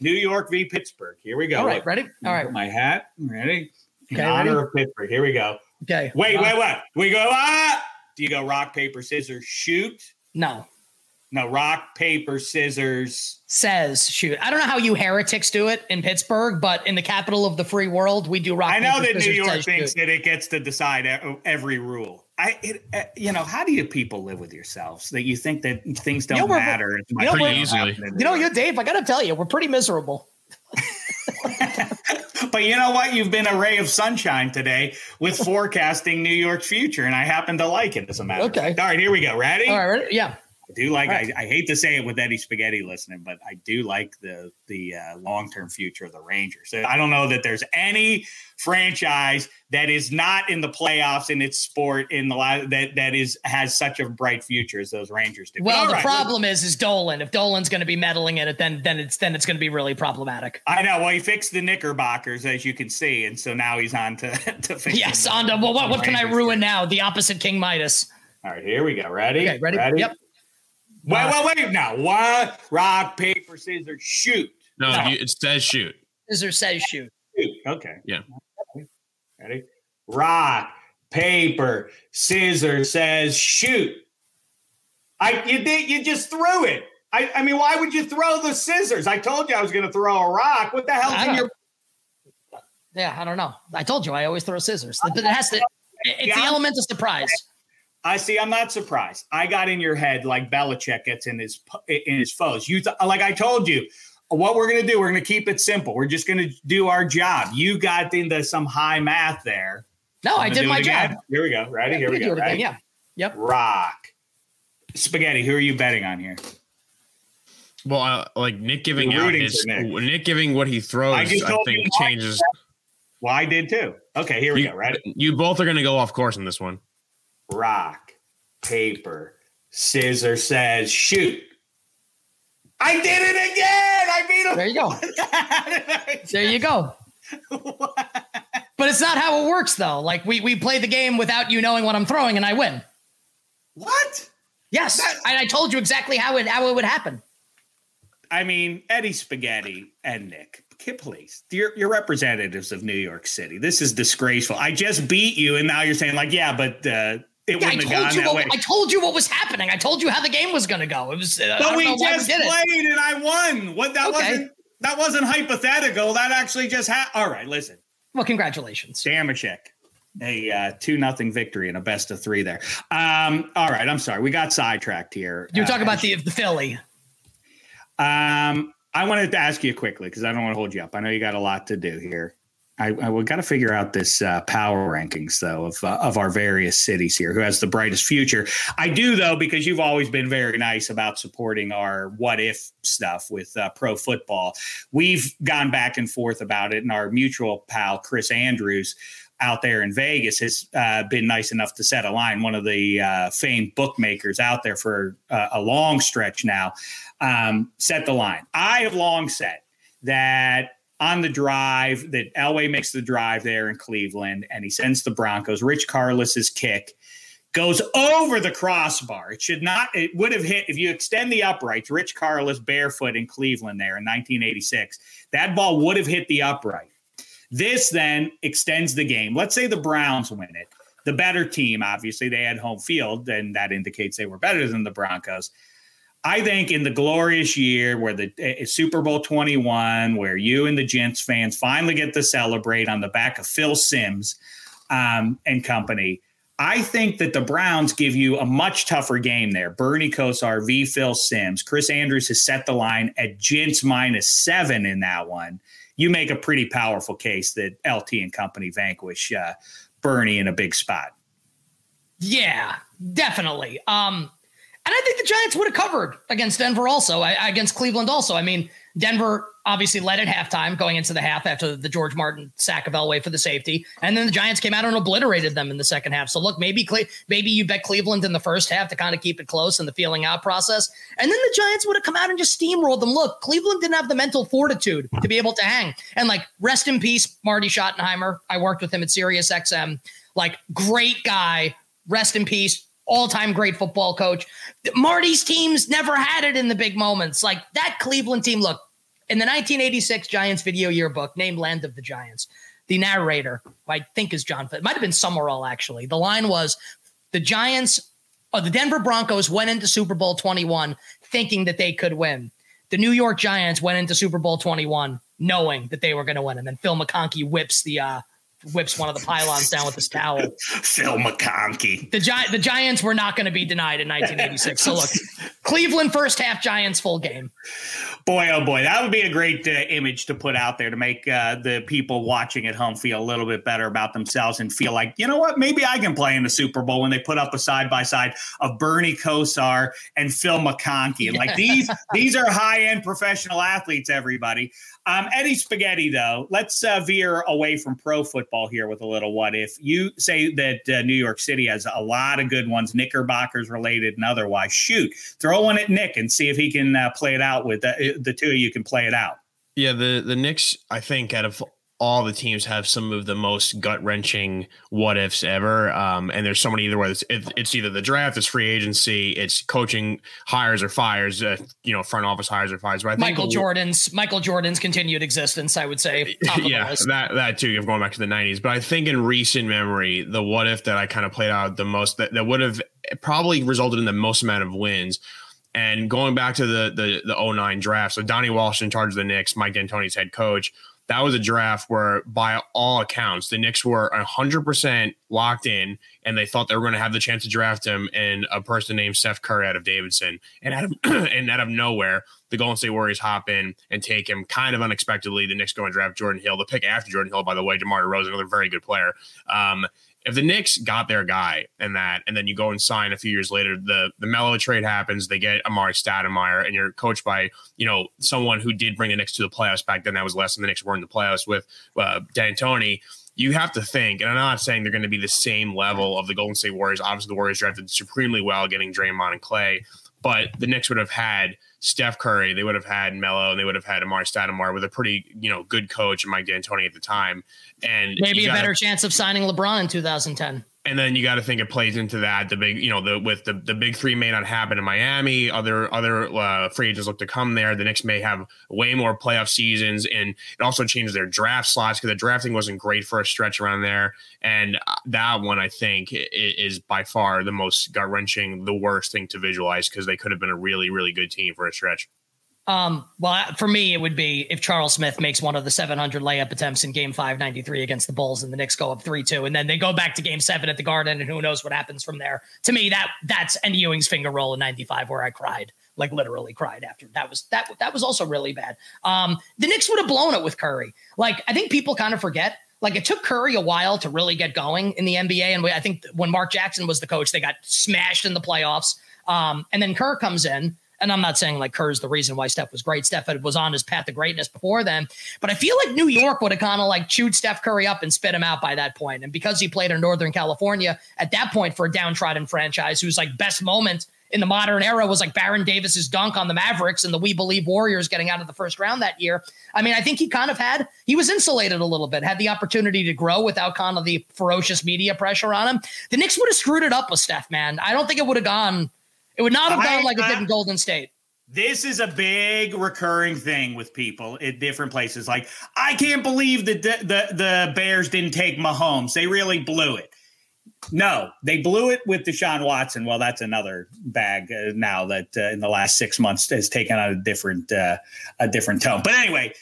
New York v. Pittsburgh. Here we go. All right, Look, ready? All right. my hat. Ready? In okay, honor ready? of Pittsburgh. Here we go. Okay. Wait, wait, wait. We go, ah! Do you go rock, paper, scissors, shoot? No. No, rock, paper, scissors. Says shoot. I don't know how you heretics do it in Pittsburgh, but in the capital of the free world, we do rock. I know paper, that New York thinks shoot. that it gets to decide every rule. I, it, uh, you know, how do you people live with yourselves that you think that things don't you know, matter? You know, pretty easily. You know, you Dave. I got to tell you, we're pretty miserable. but you know what? You've been a ray of sunshine today with forecasting New York's future, and I happen to like it as a matter. Okay. All right, here we go. Ready? All right. Ready? Yeah. I do like. Right. I, I, hate to say it with Eddie Spaghetti listening, but I do like the the uh, long term future of the Rangers. I don't know that there's any franchise that is not in the playoffs in its sport in the that that is has such a bright future as those Rangers do. Well, the right, problem is is Dolan. If Dolan's going to be meddling in it, then then it's then it's going to be really problematic. I know. Well, he fixed the Knickerbockers as you can see, and so now he's on to to fix. Yes, on to well, what what can I ruin now? The opposite King Midas. All right, here we go. Ready? Okay, ready? ready? Yep. Wait, wait, wait. Now, what? Rock, paper, scissors, shoot. No, no. You, it says shoot. Scissors says shoot. Shoot. Okay. Yeah. Ready? Rock, paper, scissors says shoot. I you did you just threw it. I, I mean, why would you throw the scissors? I told you I was going to throw a rock. What the hell's in your? Yeah, I don't know. I told you I always throw scissors, but it has to. It's yeah, the element of surprise. I see. I'm not surprised. I got in your head like Belichick gets in his in his foes. You th- like I told you, what we're going to do, we're going to keep it simple. We're just going to do our job. You got into some high math there. No, I did my job. Here we go. Ready? Here we go. Right? Yeah. Yep. Rock. Spaghetti. Who are you betting on here? Well, uh, like Nick giving out his Nick. Nick. giving what he throws, I, I think changes. Well, I did too. Okay, here we you, go. Right. You both are going to go off course in this one rock, paper, scissors says shoot. I did it again. I beat him. There you go. there you go. but it's not how it works though. Like we we play the game without you knowing what I'm throwing and I win. What? Yes. That- I, I told you exactly how it how it would happen. I mean, Eddie Spaghetti and Nick, please, you're, you're representatives of New York City. This is disgraceful. I just beat you, and now you're saying like, yeah, but uh, it yeah, wouldn't have gone that what, way. I told you what was happening. I told you how the game was going to go. It was. Uh, but we just we played, it. and I won. What that okay. wasn't. That wasn't hypothetical. That actually just happened. All right, listen. Well, congratulations, Dameshek. A uh, two nothing victory and a best of three there. Um, all right, I'm sorry, we got sidetracked here. You're talking uh, about the the Philly. Um, I wanted to ask you quickly because I don't want to hold you up. I know you got a lot to do here. I, I we got to figure out this uh, power rankings though of uh, of our various cities here. Who has the brightest future? I do though because you've always been very nice about supporting our what if stuff with uh, pro football. We've gone back and forth about it, and our mutual pal Chris Andrews out there in Vegas has uh, been nice enough to set a line. One of the uh, famed bookmakers out there for uh, a long stretch now um, set the line. I have long said that on the drive that Elway makes the drive there in Cleveland and he sends the Broncos. Rich Karlis's kick goes over the crossbar. It should not. It would have hit if you extend the uprights. Rich Karlis barefoot in Cleveland there in 1986. That ball would have hit the upright. This then extends the game. Let's say the Browns win it. The better team, obviously, they had home field, and that indicates they were better than the Broncos. I think in the glorious year where the uh, Super Bowl 21, where you and the Gents fans finally get to celebrate on the back of Phil Simms um, and company, I think that the Browns give you a much tougher game there. Bernie Kosar v. Phil Simms. Chris Andrews has set the line at Gents minus seven in that one. You make a pretty powerful case that LT and company vanquish uh, Bernie in a big spot. Yeah, definitely. Um, and I think the Giants would have covered against Denver also, against Cleveland also. I mean, Denver obviously led at halftime going into the half after the George Martin sack of Elway for the safety. And then the Giants came out and obliterated them in the second half. So look, maybe Cle- maybe you bet Cleveland in the first half to kind of keep it close in the feeling out process. And then the Giants would have come out and just steamrolled them. Look, Cleveland didn't have the mental fortitude to be able to hang. And like, rest in peace, Marty Schottenheimer. I worked with him at Sirius XM. Like, great guy. Rest in peace all time great football coach. Marty's teams never had it in the big moments. Like that Cleveland team, look, in the 1986 Giants video yearbook named Land of the Giants, the narrator, I think is John, it might have been Summerall actually. The line was the Giants, or the Denver Broncos went into Super Bowl 21 thinking that they could win. The New York Giants went into Super Bowl 21 knowing that they were going to win. And then Phil McConkey whips the, uh, whips one of the pylons down with his towel. Phil McConkey. The Gi- the Giants were not going to be denied in 1986. So look, Cleveland first half, Giants full game. Boy, oh boy, that would be a great uh, image to put out there to make uh, the people watching at home feel a little bit better about themselves and feel like, you know what, maybe I can play in the Super Bowl when they put up a side by side of Bernie Kosar and Phil McConkey. And like these, these are high end professional athletes. Everybody. Um, Eddie Spaghetti, though, let's uh, veer away from pro football here with a little what if. You say that uh, New York City has a lot of good ones, Knickerbockers related and otherwise. Shoot, throw one at Nick and see if he can uh, play it out with uh, the two of you can play it out. Yeah, the the Knicks, I think, out of all the teams have some of the most gut wrenching what ifs ever. Um, and there's so many either way. It's, it's, either the draft, it's free agency, it's coaching hires or fires, uh, you know, front office hires or fires. But Michael Jordan's Michael Jordan's continued existence, I would say. yeah, that that too. You're going back to the '90s, but I think in recent memory, the what if that I kind of played out the most that, that would have probably resulted in the most amount of wins. And going back to the the the 09 draft, so Donnie Walsh in charge of the Knicks, Mike D'Antoni's head coach that was a draft where, by all accounts, the Knicks were 100% locked in and they thought they were going to have the chance to draft him and a person named Steph Curry out of Davidson. And out of, and out of nowhere, the Golden State Warriors hop in and take him kind of unexpectedly. The Knicks go and draft Jordan Hill. The pick after Jordan Hill, by the way, DeMar DeRozan, another very good player. Um, if the Knicks got their guy and that, and then you go and sign a few years later, the the Melo trade happens, they get Amar'e Stoudemire, and you're coached by you know someone who did bring the Knicks to the playoffs back then. That was less than the Knicks were in the playoffs with uh, D'Antoni. You have to think, and I'm not saying they're going to be the same level of the Golden State Warriors. Obviously, the Warriors drafted supremely well, getting Draymond and Clay, but the Knicks would have had Steph Curry, they would have had Melo, and they would have had Amar'e Stoudemire with a pretty, you know, good coach, and Mike D'Antoni at the time, and maybe a gotta, better chance of signing LeBron in 2010. And then you got to think it plays into that the big you know the with the the big three may not happen in Miami other other uh, free agents look to come there the Knicks may have way more playoff seasons and it also changes their draft slots because the drafting wasn't great for a stretch around there and uh, that one I think is by far the most gut wrenching the worst thing to visualize because they could have been a really really good team for a stretch. Um, well, for me, it would be if Charles Smith makes one of the 700 layup attempts in game 593 against the Bulls and the Knicks go up 3 2, and then they go back to game seven at the Garden, and who knows what happens from there. To me, that that's Andy Ewing's finger roll in 95 where I cried, like literally cried after. That was that that was also really bad. Um, the Knicks would have blown it with Curry. Like, I think people kind of forget. Like it took Curry a while to really get going in the NBA, and we, I think when Mark Jackson was the coach, they got smashed in the playoffs. Um, and then Kerr comes in and I'm not saying like Kerr's the reason why Steph was great. Steph was on his path to greatness before then. But I feel like New York would have kind of like chewed Steph Curry up and spit him out by that point. And because he played in Northern California at that point for a downtrodden franchise whose like best moment in the modern era was like Baron Davis's dunk on the Mavericks and the We Believe Warriors getting out of the first round that year. I mean, I think he kind of had he was insulated a little bit, had the opportunity to grow without kind of the ferocious media pressure on him. The Knicks would have screwed it up with Steph, man. I don't think it would have gone it would not have gone I, like it did in Golden State. This is a big recurring thing with people at different places. Like, I can't believe that the, the, the Bears didn't take Mahomes. They really blew it. No, they blew it with Deshaun Watson. Well, that's another bag uh, now that uh, in the last six months has taken on a different uh, a different tone. But anyway,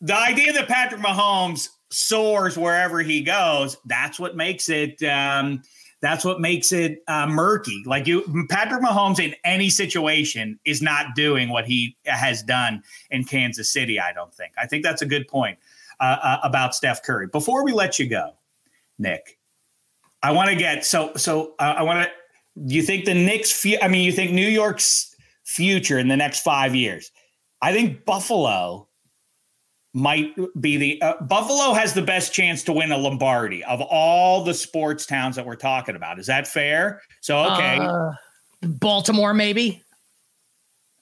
the idea that Patrick Mahomes soars wherever he goes, that's what makes it. Um, that's what makes it uh, murky. Like you, Patrick Mahomes in any situation is not doing what he has done in Kansas City. I don't think. I think that's a good point uh, uh, about Steph Curry. Before we let you go, Nick, I want to get so so. Uh, I want to. You think the Knicks? I mean, you think New York's future in the next five years? I think Buffalo might be the uh, Buffalo has the best chance to win a Lombardi of all the sports towns that we're talking about. Is that fair? So okay, uh, Baltimore maybe.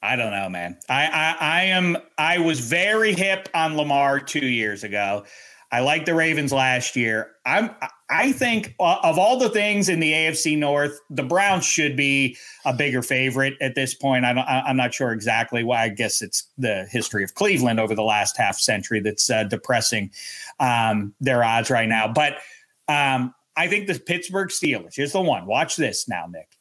I don't know, man. I, I I am I was very hip on Lamar two years ago. I liked the Ravens last year. I'm I think uh, of all the things in the AFC North, the Browns should be a bigger favorite at this point. I I'm not sure exactly why. I guess it's the history of Cleveland over the last half century that's uh, depressing um, their odds right now. But um, I think the Pittsburgh Steelers. Here's the one. Watch this now, Nick.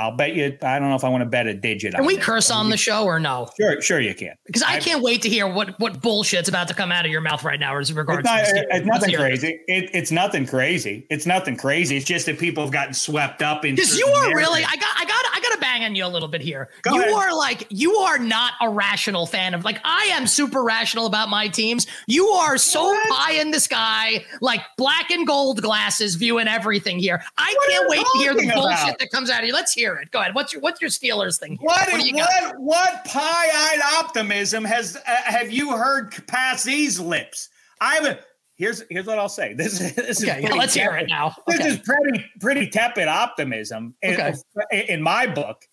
I'll bet you. I don't know if I want to bet a digit. Can we it. curse on the show or no? Sure, sure you can. Because I, I can't wait to hear what what bullshit's about to come out of your mouth right now. As regards, it's, not, it's nothing crazy. It, it's nothing crazy. It's nothing crazy. It's just that people have gotten swept up in. Because you are really. I got. I got. I got to bang on you a little bit here. Go you ahead. are like. You are not a rational fan of. Like I am super rational about my teams. You are so what? pie in the sky, like black and gold glasses, viewing everything here. I what can't wait to hear the about? bullshit that comes out of you. Let's hear it. Go ahead. What's your what's your Steelers thing? What what, what, what pie-eyed optimism has uh, have you heard past these lips? I have here's here's what I'll say. This, this okay, is yeah, let's tepid. hear it now. Okay. This is pretty pretty tepid optimism. Okay. In, in my book,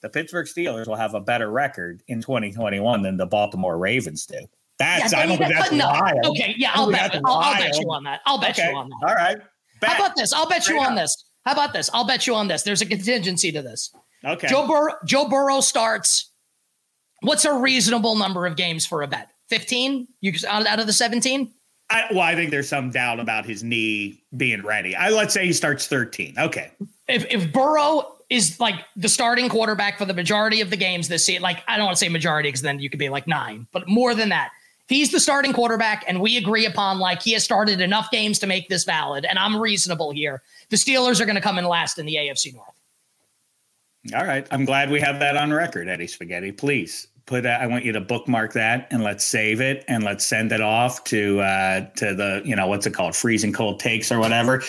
the Pittsburgh Steelers will have a better record in 2021 than the Baltimore Ravens do. That's yeah, I don't think that's no. wild. Okay, yeah, I'll bet, I'll, I'll, bet you on that. I'll bet okay. you on that. All right. Bet. How about this? I'll bet Straight you on up. this. How about this? I'll bet you on this. There's a contingency to this. Okay. Joe, Bur- Joe Burrow starts. What's a reasonable number of games for a bet? 15? You out, out of the 17? I, well, I think there's some doubt about his knee being ready. I let's say he starts 13. Okay. If if Burrow is like the starting quarterback for the majority of the games this season, like I don't want to say majority because then you could be like nine, but more than that. He's the starting quarterback and we agree upon like he has started enough games to make this valid, and I'm reasonable here, the Steelers are going to come in last in the AFC North. All right. I'm glad we have that on record, Eddie Spaghetti. Please put that. I want you to bookmark that and let's save it and let's send it off to uh to the, you know, what's it called? Freezing cold takes or whatever.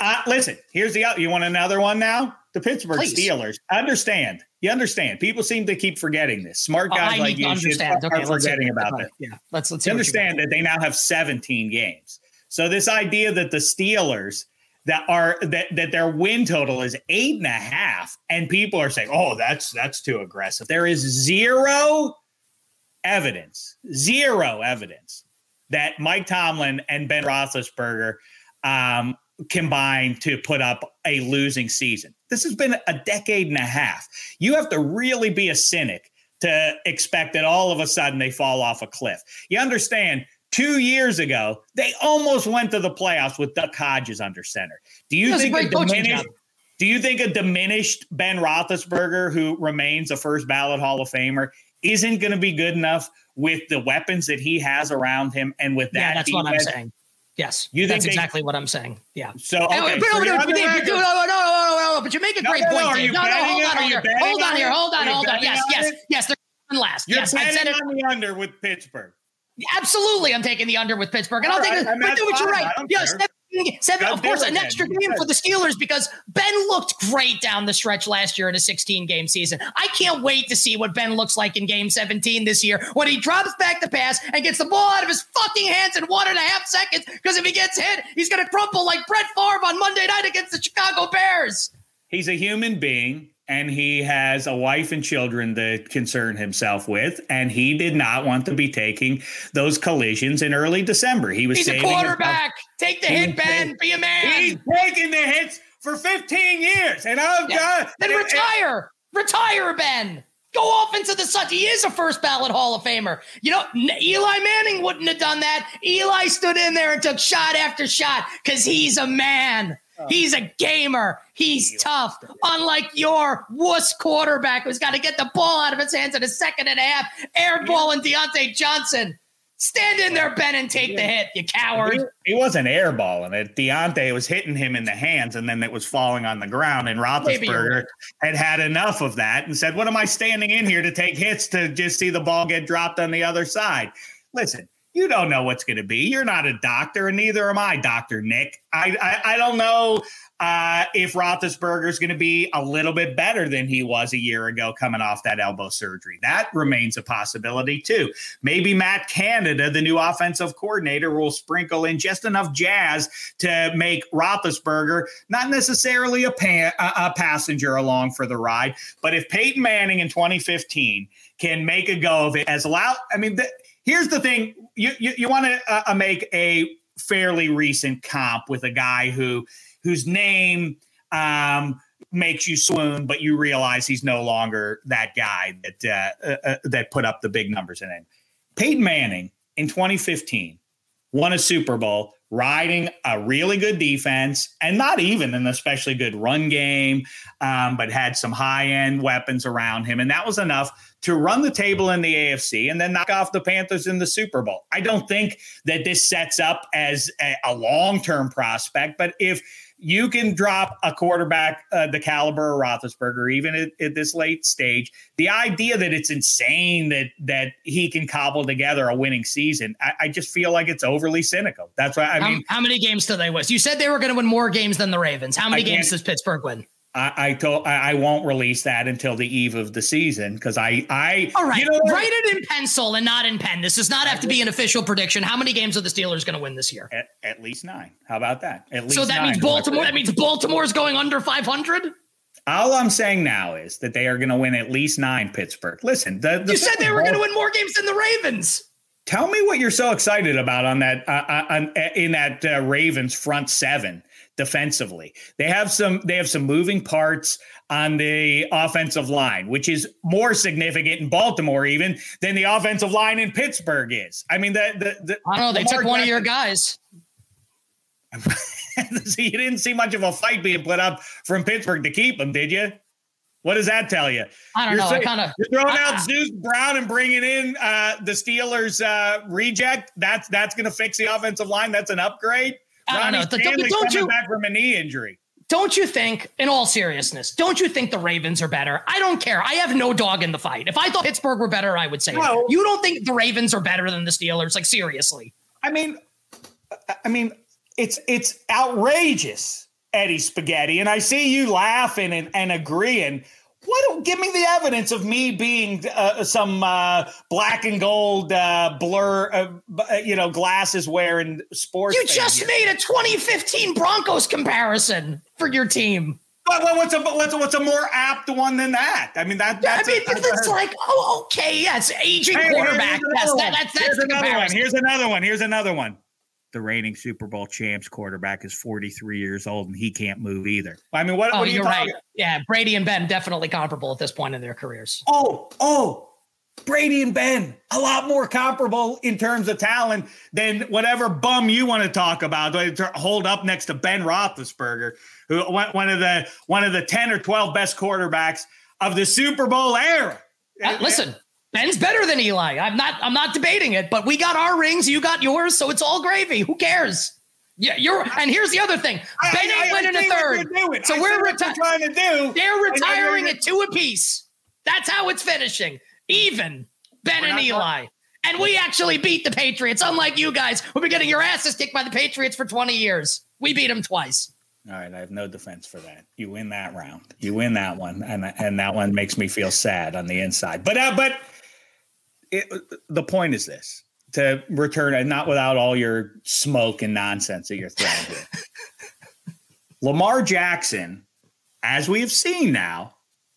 Uh listen, here's the you want another one now? The Pittsburgh Please. Steelers. Understand. You understand. People seem to keep forgetting this. Smart oh, guys like you should okay, are forgetting about that. Yeah. Let's let's understand that they now have 17 games. So this idea that the Steelers that are that that their win total is eight and a half, and people are saying, "Oh, that's that's too aggressive." There is zero evidence, zero evidence that Mike Tomlin and Ben Roethlisberger um, combined to put up a losing season. This has been a decade and a half. You have to really be a cynic to expect that all of a sudden they fall off a cliff. You understand? Two years ago, they almost went to the playoffs with Duck Hodges under center. Do you think a diminished? Do you think a diminished Ben Roethlisberger, who remains a first ballot Hall of Famer, isn't going to be good enough with the weapons that he has around him and with that? Yeah, that's defense? what I'm saying. Yes, you that's exactly what I'm saying. Yeah. So, okay, but, so no, no, no, no, no, no, but you make a great no, point. No, no, hold on here. Hold on here. Hold on. Hold on. Yes, yes, yes. They're last. You're yes, betting on the under with Pittsburgh. Absolutely, I'm taking the under with Pittsburgh, and I'll take it. But do what you're right. Yes, seven, of course, an extra game for the Steelers because Ben looked great down the stretch last year in a 16 game season. I can't wait to see what Ben looks like in game 17 this year when he drops back the pass and gets the ball out of his fucking hands in one and a half seconds. Because if he gets hit, he's going to crumple like Brett Favre on Monday night against the Chicago Bears. He's a human being and he has a wife and children to concern himself with, and he did not want to be taking those collisions in early December. He was he's a quarterback. Take the hit, Ben. Be a man. He's taking the hits for 15 years, and I'm yeah. done. Then retire. retire, Ben. Go off into the sun. He is a first ballot Hall of Famer. You know, Eli Manning wouldn't have done that. Eli stood in there and took shot after shot because he's a man. Oh. He's a gamer. He's tough. Unlike your wuss quarterback who's got to get the ball out of his hands in a second and a half, airballing Diontae Johnson. Stand in there, Ben, and take the hit, you coward. He, wasn't airballing it. Diontae was hitting him in the hands, and then it was falling on the ground. And Roethlisberger had had enough of that and said, "What am I standing in here to take hits to just see the ball get dropped on the other side?" Listen, you don't know what's going to be. You're not a doctor, and neither am I, Doctor Nick. I, I, I don't know uh, if Roethlisberger is going to be a little bit better than he was a year ago coming off that elbow surgery. That remains a possibility too. Maybe Matt Canada, the new offensive coordinator, will sprinkle in just enough jazz to make Roethlisberger not necessarily a, pa- a passenger along for the ride, but if Peyton Manning in 2015 can make a go of it as loud, I mean. The, here's the thing you you, you want to uh, uh, make a fairly recent comp with a guy who whose name um, makes you swoon, but you realize he's no longer that guy that uh, uh, uh that put up the big numbers in it. Peyton Manning in 2015 won a Super Bowl riding a really good defense and not even an especially good run game, um, but had some high end weapons around him. And that was enough to run the table in the AFC and then knock off the Panthers in the Super Bowl. I don't think that this sets up as a, a long term prospect, but if you can drop a quarterback uh, the caliber of Roethlisberger, even at, at, this late stage. The idea that it's insane that that he can cobble together a winning season, I, I just feel like it's overly cynical. That's why I how, mean. How many games do they win? You said they were going to win more games than the Ravens. How many games does Pittsburgh win? I, I told I, I, won't release that until the eve of the season because I I all right you know write it in pencil and not in pen. This does not have to be an official prediction. How many games are the Steelers going to win this year? At, at, least nine. How about that? At least so that nine. means Baltimore. That means Baltimore's going under five hundred. All I'm saying now is that they are going to win at least nine. Pittsburgh. Listen, the, the you said they were going to win more games than the Ravens. Tell me what you're so excited about on that uh, uh on, in that uh, Ravens front seven defensively. They have some they have some moving parts on the offensive line, which is more significant in Baltimore even than the offensive line in Pittsburgh is. I mean, the the, the I don't know. They took one of your guys. so you didn't see much of a fight being put up from Pittsburgh to keep him, did you? What does that tell you? I don't you're know. Saying, kind of you're throwing out Zeus Brown and bringing in uh, the Steelers uh, reject. That's that's going to fix the offensive line. That's an upgrade. I don't know. Stanley don't you back from a knee injury? Don't you think, in all seriousness, don't you think the Ravens are better? I don't care. I have no dog in the fight. If I thought Pittsburgh were better, I would say no. you don't think the Ravens are better than the Steelers. Like seriously. I mean, I mean, it's it's outrageous, Eddie Spaghetti, and I see you laughing and, and agreeing. What? Give me the evidence of me being uh, some uh, black and gold uh, blur, uh, uh, you know, glasses wearing sports. You just here. made a 2015 Broncos comparison for your team. what's a what's a, what's a more apt one than that? I mean that. That's I mean, a, it's like oh, okay, yes, aging hey, quarterback. Yes, that, that's that's here's another one. Here's another one. Here's another one. The reigning Super Bowl champs quarterback, is 43 years old and he can't move either. I mean, what, oh, what are you talking? right. Yeah, Brady and Ben definitely comparable at this point in their careers. Oh, oh, Brady and Ben, a lot more comparable in terms of talent than whatever bum you want to talk about. Hold up next to Ben Roethlisberger, who one of the one of the 10 or 12 best quarterbacks of the Super Bowl era. Uh, listen, Ben's better than Eli. I'm not I'm not debating it, but we got our rings, you got yours, so it's all gravy. Who cares? Yeah, you're and here's the other thing. I- Ben I- ain't I winning see a third. So I we're see what you're reti- trying to do. They're retiring at two apiece. That's how it's finishing. Even Ben We're and Eli. And we actually beat the Patriots, unlike you guys who've been getting your asses kicked by the Patriots for 20 years. We beat them twice. All right, I have no defense for that. You win that round. You win that one, and and that one makes me feel sad on the inside. But uh, but it, the point is this: to return, and not without all your smoke and nonsense that you're throwing here. Lamar Jackson, as we have seen now,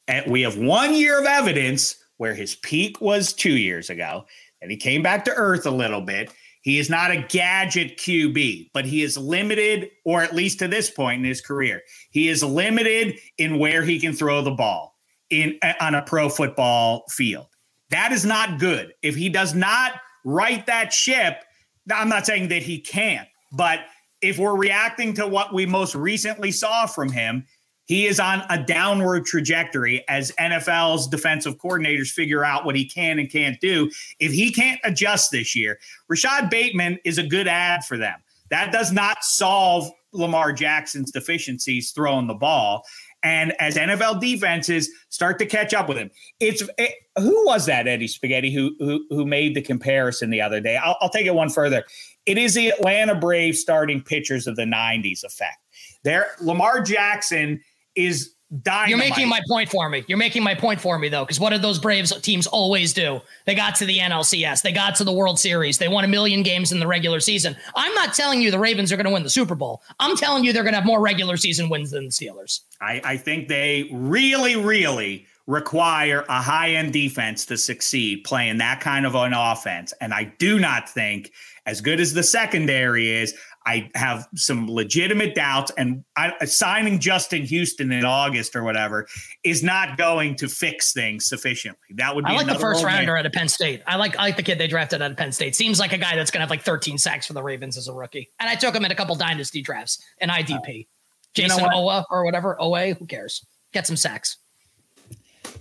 and we have one year of evidence where his peak was two years ago, and he came back to earth a little bit. He is not a gadget QB, but he is limited, or at least to this point in his career, he is limited in where he can throw the ball in on a pro football field. That is not good. If he does not right that ship, I'm not saying that he can't, but if we're reacting to what we most recently saw from him, he is on a downward trajectory as NFL's defensive coordinators figure out what he can and can't do. If he can't adjust this year, Rashod Bateman is a good ad for them. That does not solve Lamar Jackson's deficiencies throwing the ball. And as NFL defenses start to catch up with him, it's it, who was that Eddie Spaghetti who who, who made the comparison the other day? I'll, I'll take it one further. It is the Atlanta Braves starting pitchers of the '90s effect. There, Lamar Jackson is dying. You're making my point for me. You're making my point for me though, because what did those Braves teams always do? They got to the NLCS, they got to the World Series, they won a million games in the regular season. I'm not telling you the Ravens are going to win the Super Bowl. I'm telling you they're going to have more regular season wins than the Steelers. I, I think they really, really require a high end defense to succeed playing that kind of an offense. And I do not think, as good as the secondary is, I have some legitimate doubts. And I, signing Justin Houston in August or whatever is not going to fix things sufficiently. That would be I like the first man. rounder out of Penn State. I like I like the kid they drafted out of Penn State. Seems like a guy that's going to have like 13 sacks for the Ravens as a rookie. And I took him in a couple dynasty drafts in IDP. you know Jayson what? Owa or whatever, Owa, who cares? Get some sacks.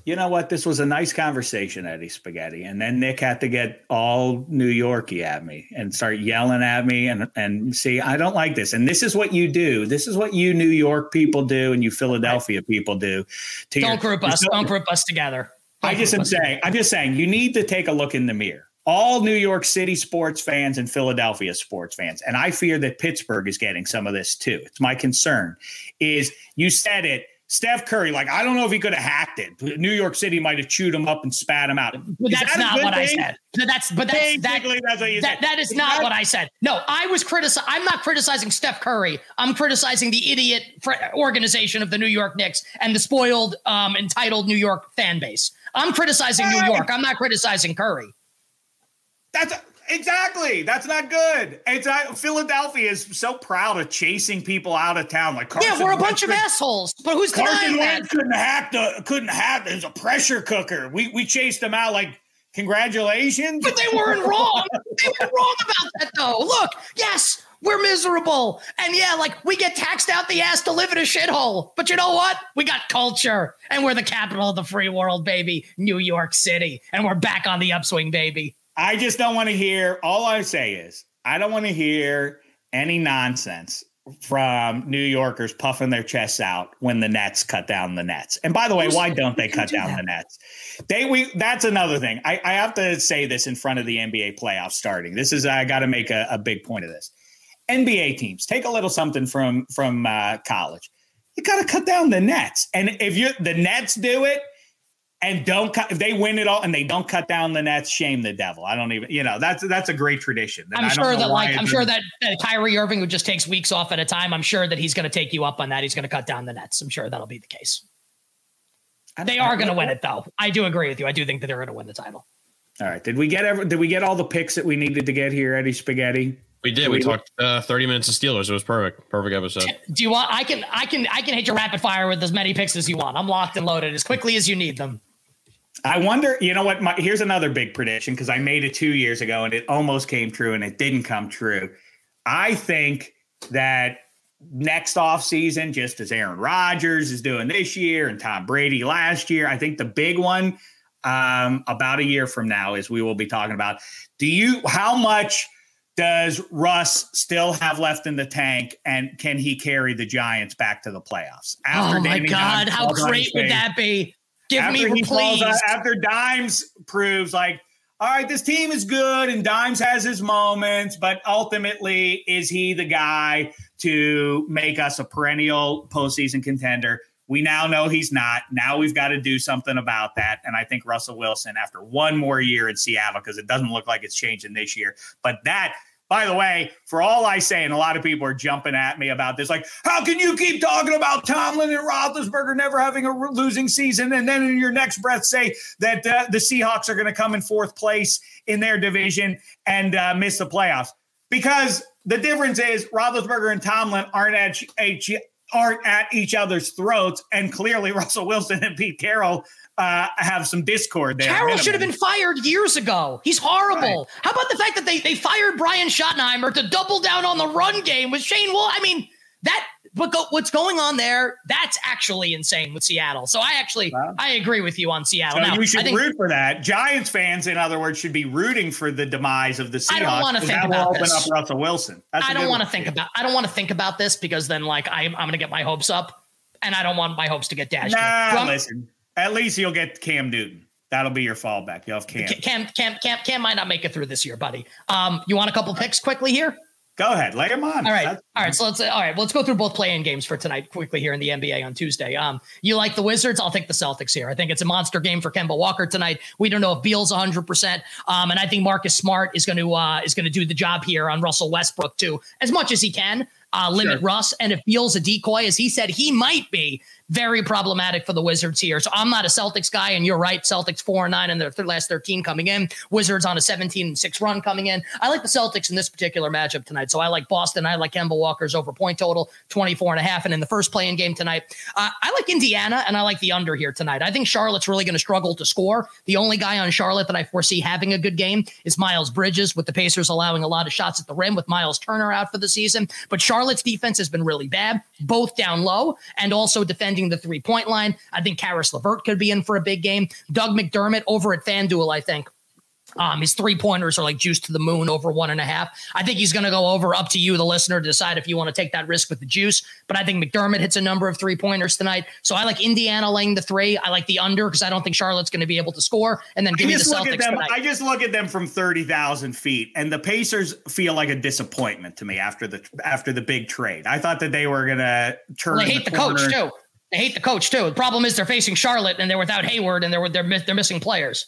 You know what? This was a nice conversation, Eddie Spaghetti. And then Nick had to get all New Yorky at me and start yelling at me and and see, I don't like this. And this is what you do. This is what you New York people do and you Philadelphia people do. To Don't your- group us. Don't group us together. I Don't just am saying, I'm just saying, you need to take a look in the mirror. All New York City sports fans and Philadelphia sports fans, and I fear that Pittsburgh is getting some of this too. It's my concern. Is you said it, Steph Curry? Like I don't know if he could have hacked it. New York City might have chewed him up and spat him out. But Is that's that not what I said. But that's but that's that, Basically, that's what you that, said. that is not what I said. No, I was criticizing. I'm not criticizing Steph Curry. I'm criticizing the idiot fr- organization of the New York Knicks and the spoiled, um, entitled New York fan base. I'm criticizing New York. I'm not criticizing Curry. That's exactly. That's not good. It's not, Philadelphia is so proud of chasing people out of town. Like yeah, we're a bunch of assholes. But who's Carson Wentz couldn't hack the couldn't hack. It was a pressure cooker. We we chased them out. Like congratulations. But they weren't wrong. They were wrong about that, though. Look, yes, we're miserable. And yeah, like we get taxed out the ass to live in a shithole. But you know what? We got culture and we're the capital of the free world, baby. New York City. And we're back on the upswing, baby. I just don't want to hear. All I say is I don't want to hear any nonsense from New Yorkers puffing their chests out when the Nets cut down the Nets. And by the way, why don't they cut down the Nets? They we that's another thing. I, I have to say this in front of the NBA playoffs starting. This is I got to make a, a big point of this. NBA teams take a little something from from uh, college. You got to cut down the Nets, and if you the Nets do it and don't cut, if they win it all and they don't cut down the Nets, shame the devil. I don't even, you know, that's that's a great tradition. I'm I sure that, like, I'm sure doesn't- that, that Kyrie Irving, who just takes weeks off at a time, I'm sure that he's going to take you up on that. He's going to cut down the nets. I'm sure that'll be the case. They are going to win it, though. I do agree with you. I do think that they're going to win the title. All right, did we get ever? Did we get all the picks that we needed to get here, Eddie Spaghetti? We did. We, we talked uh, 30 minutes of Steelers. It was perfect. Perfect episode. Do you want I can I can I can hit your rapid fire with as many picks as you want. I'm locked and loaded as quickly as you need them. I wonder, you know what? My, here's another big prediction because I made it two years ago and it almost came true and it didn't come true. I think that next off season, just as Aaron Rodgers is doing this year and Tom Brady last year, I think the big one um, about a year from now is we will be talking about do you how much does Russ still have left in the tank and can he carry the Giants back to the playoffs? After oh my Danny God, how great would that be? Give after me uh, please. Out, after Dimes proves like, all right, this team is good and Dimes has his moments, but ultimately, is he the guy to make us a perennial postseason contender? We now know he's not. Now we've got to do something about that. And I think Russell Wilson, after one more year in Seattle, because it doesn't look like it's changing this year, but that by the way, for all I say, and a lot of people are jumping at me about this, like, how can you keep talking about Tomlin and Roethlisberger never having a losing season, and then in your next breath say that uh, the Seahawks are going to come in fourth place in their division and uh, miss the playoffs? Because the difference is Roethlisberger and Tomlin aren't at aren't at each other's throats, and clearly Russell Wilson and Pete Carroll uh, have some discord there. Carroll should have been fired years ago. He's horrible. Right. How about the fact that they they fired Brian Schottenheimer to double down on the run game with Shane Wall? I mean, that but go, what's going on there? That's actually insane with Seattle. So I actually wow. I agree with you on Seattle. So now, you should think, root for that. Giants fans, in other words, should be rooting for the demise of the Seahawks. I don't want to think about open this. up Russell Wilson. That's I don't want to think about. I don't want to think about this because then like I'm I'm going to get my hopes up, and I don't want my hopes to get dashed. Nah, listen. At least you'll get Cam Newton. That'll be your fallback. You'll have Cam. Cam, Cam, Cam, Cam might not make it through this year, buddy. Um, you want a couple picks quickly here? Go ahead, lay them on. All right, That's- all right. So let's all right. Well, let's go through both play-in games for tonight quickly here in the NBA on Tuesday. Um, you like the Wizards? I'll take the Celtics here. I think it's a monster game for Kemba Walker tonight. We don't know if Beal's 100, percent um, and I think Marcus Smart is going to uh, is going to do the job here on Russell Westbrook too, as much as he can uh, limit sure. Russ. And if Beal's a decoy, as he said he might be, very problematic for the Wizards here. So I'm not a Celtics guy, and you're right. Celtics four and nine in their th- last 13 coming in. Wizards on a 17 and six run coming in. I like the Celtics in this particular matchup tonight. So I like Boston. I like Kemba Walker's over point total 24 and a half. And in the first play-in game tonight, uh, I like Indiana and I like the under here tonight. I think Charlotte's really going to struggle to score. The only guy on Charlotte that I foresee having a good game is Miles Bridges, with the Pacers allowing a lot of shots at the rim with Miles Turner out for the season. But Charlotte's defense has been really bad, both down low and also defending the three point line. I think Caris LeVert could be in for a big game. Doug McDermott over at FanDuel, I think. Um, his three pointers are like juice to the moon over one and a half. I think he's going to go over up to you, the listener, to decide if you want to take that risk with the juice. But I think McDermott hits a number of three pointers tonight. So I like Indiana laying the three. I like the under because I don't think Charlotte's going to be able to score. And then give me the look Celtics. Them, I just look at them from 30,000 feet and the Pacers feel like a disappointment to me after the, after the big trade. I thought that they were going to turn. Well, I hate the, the coach too. They hate the coach too. The problem is they're facing Charlotte and they're without Hayward and they're they're they're missing players.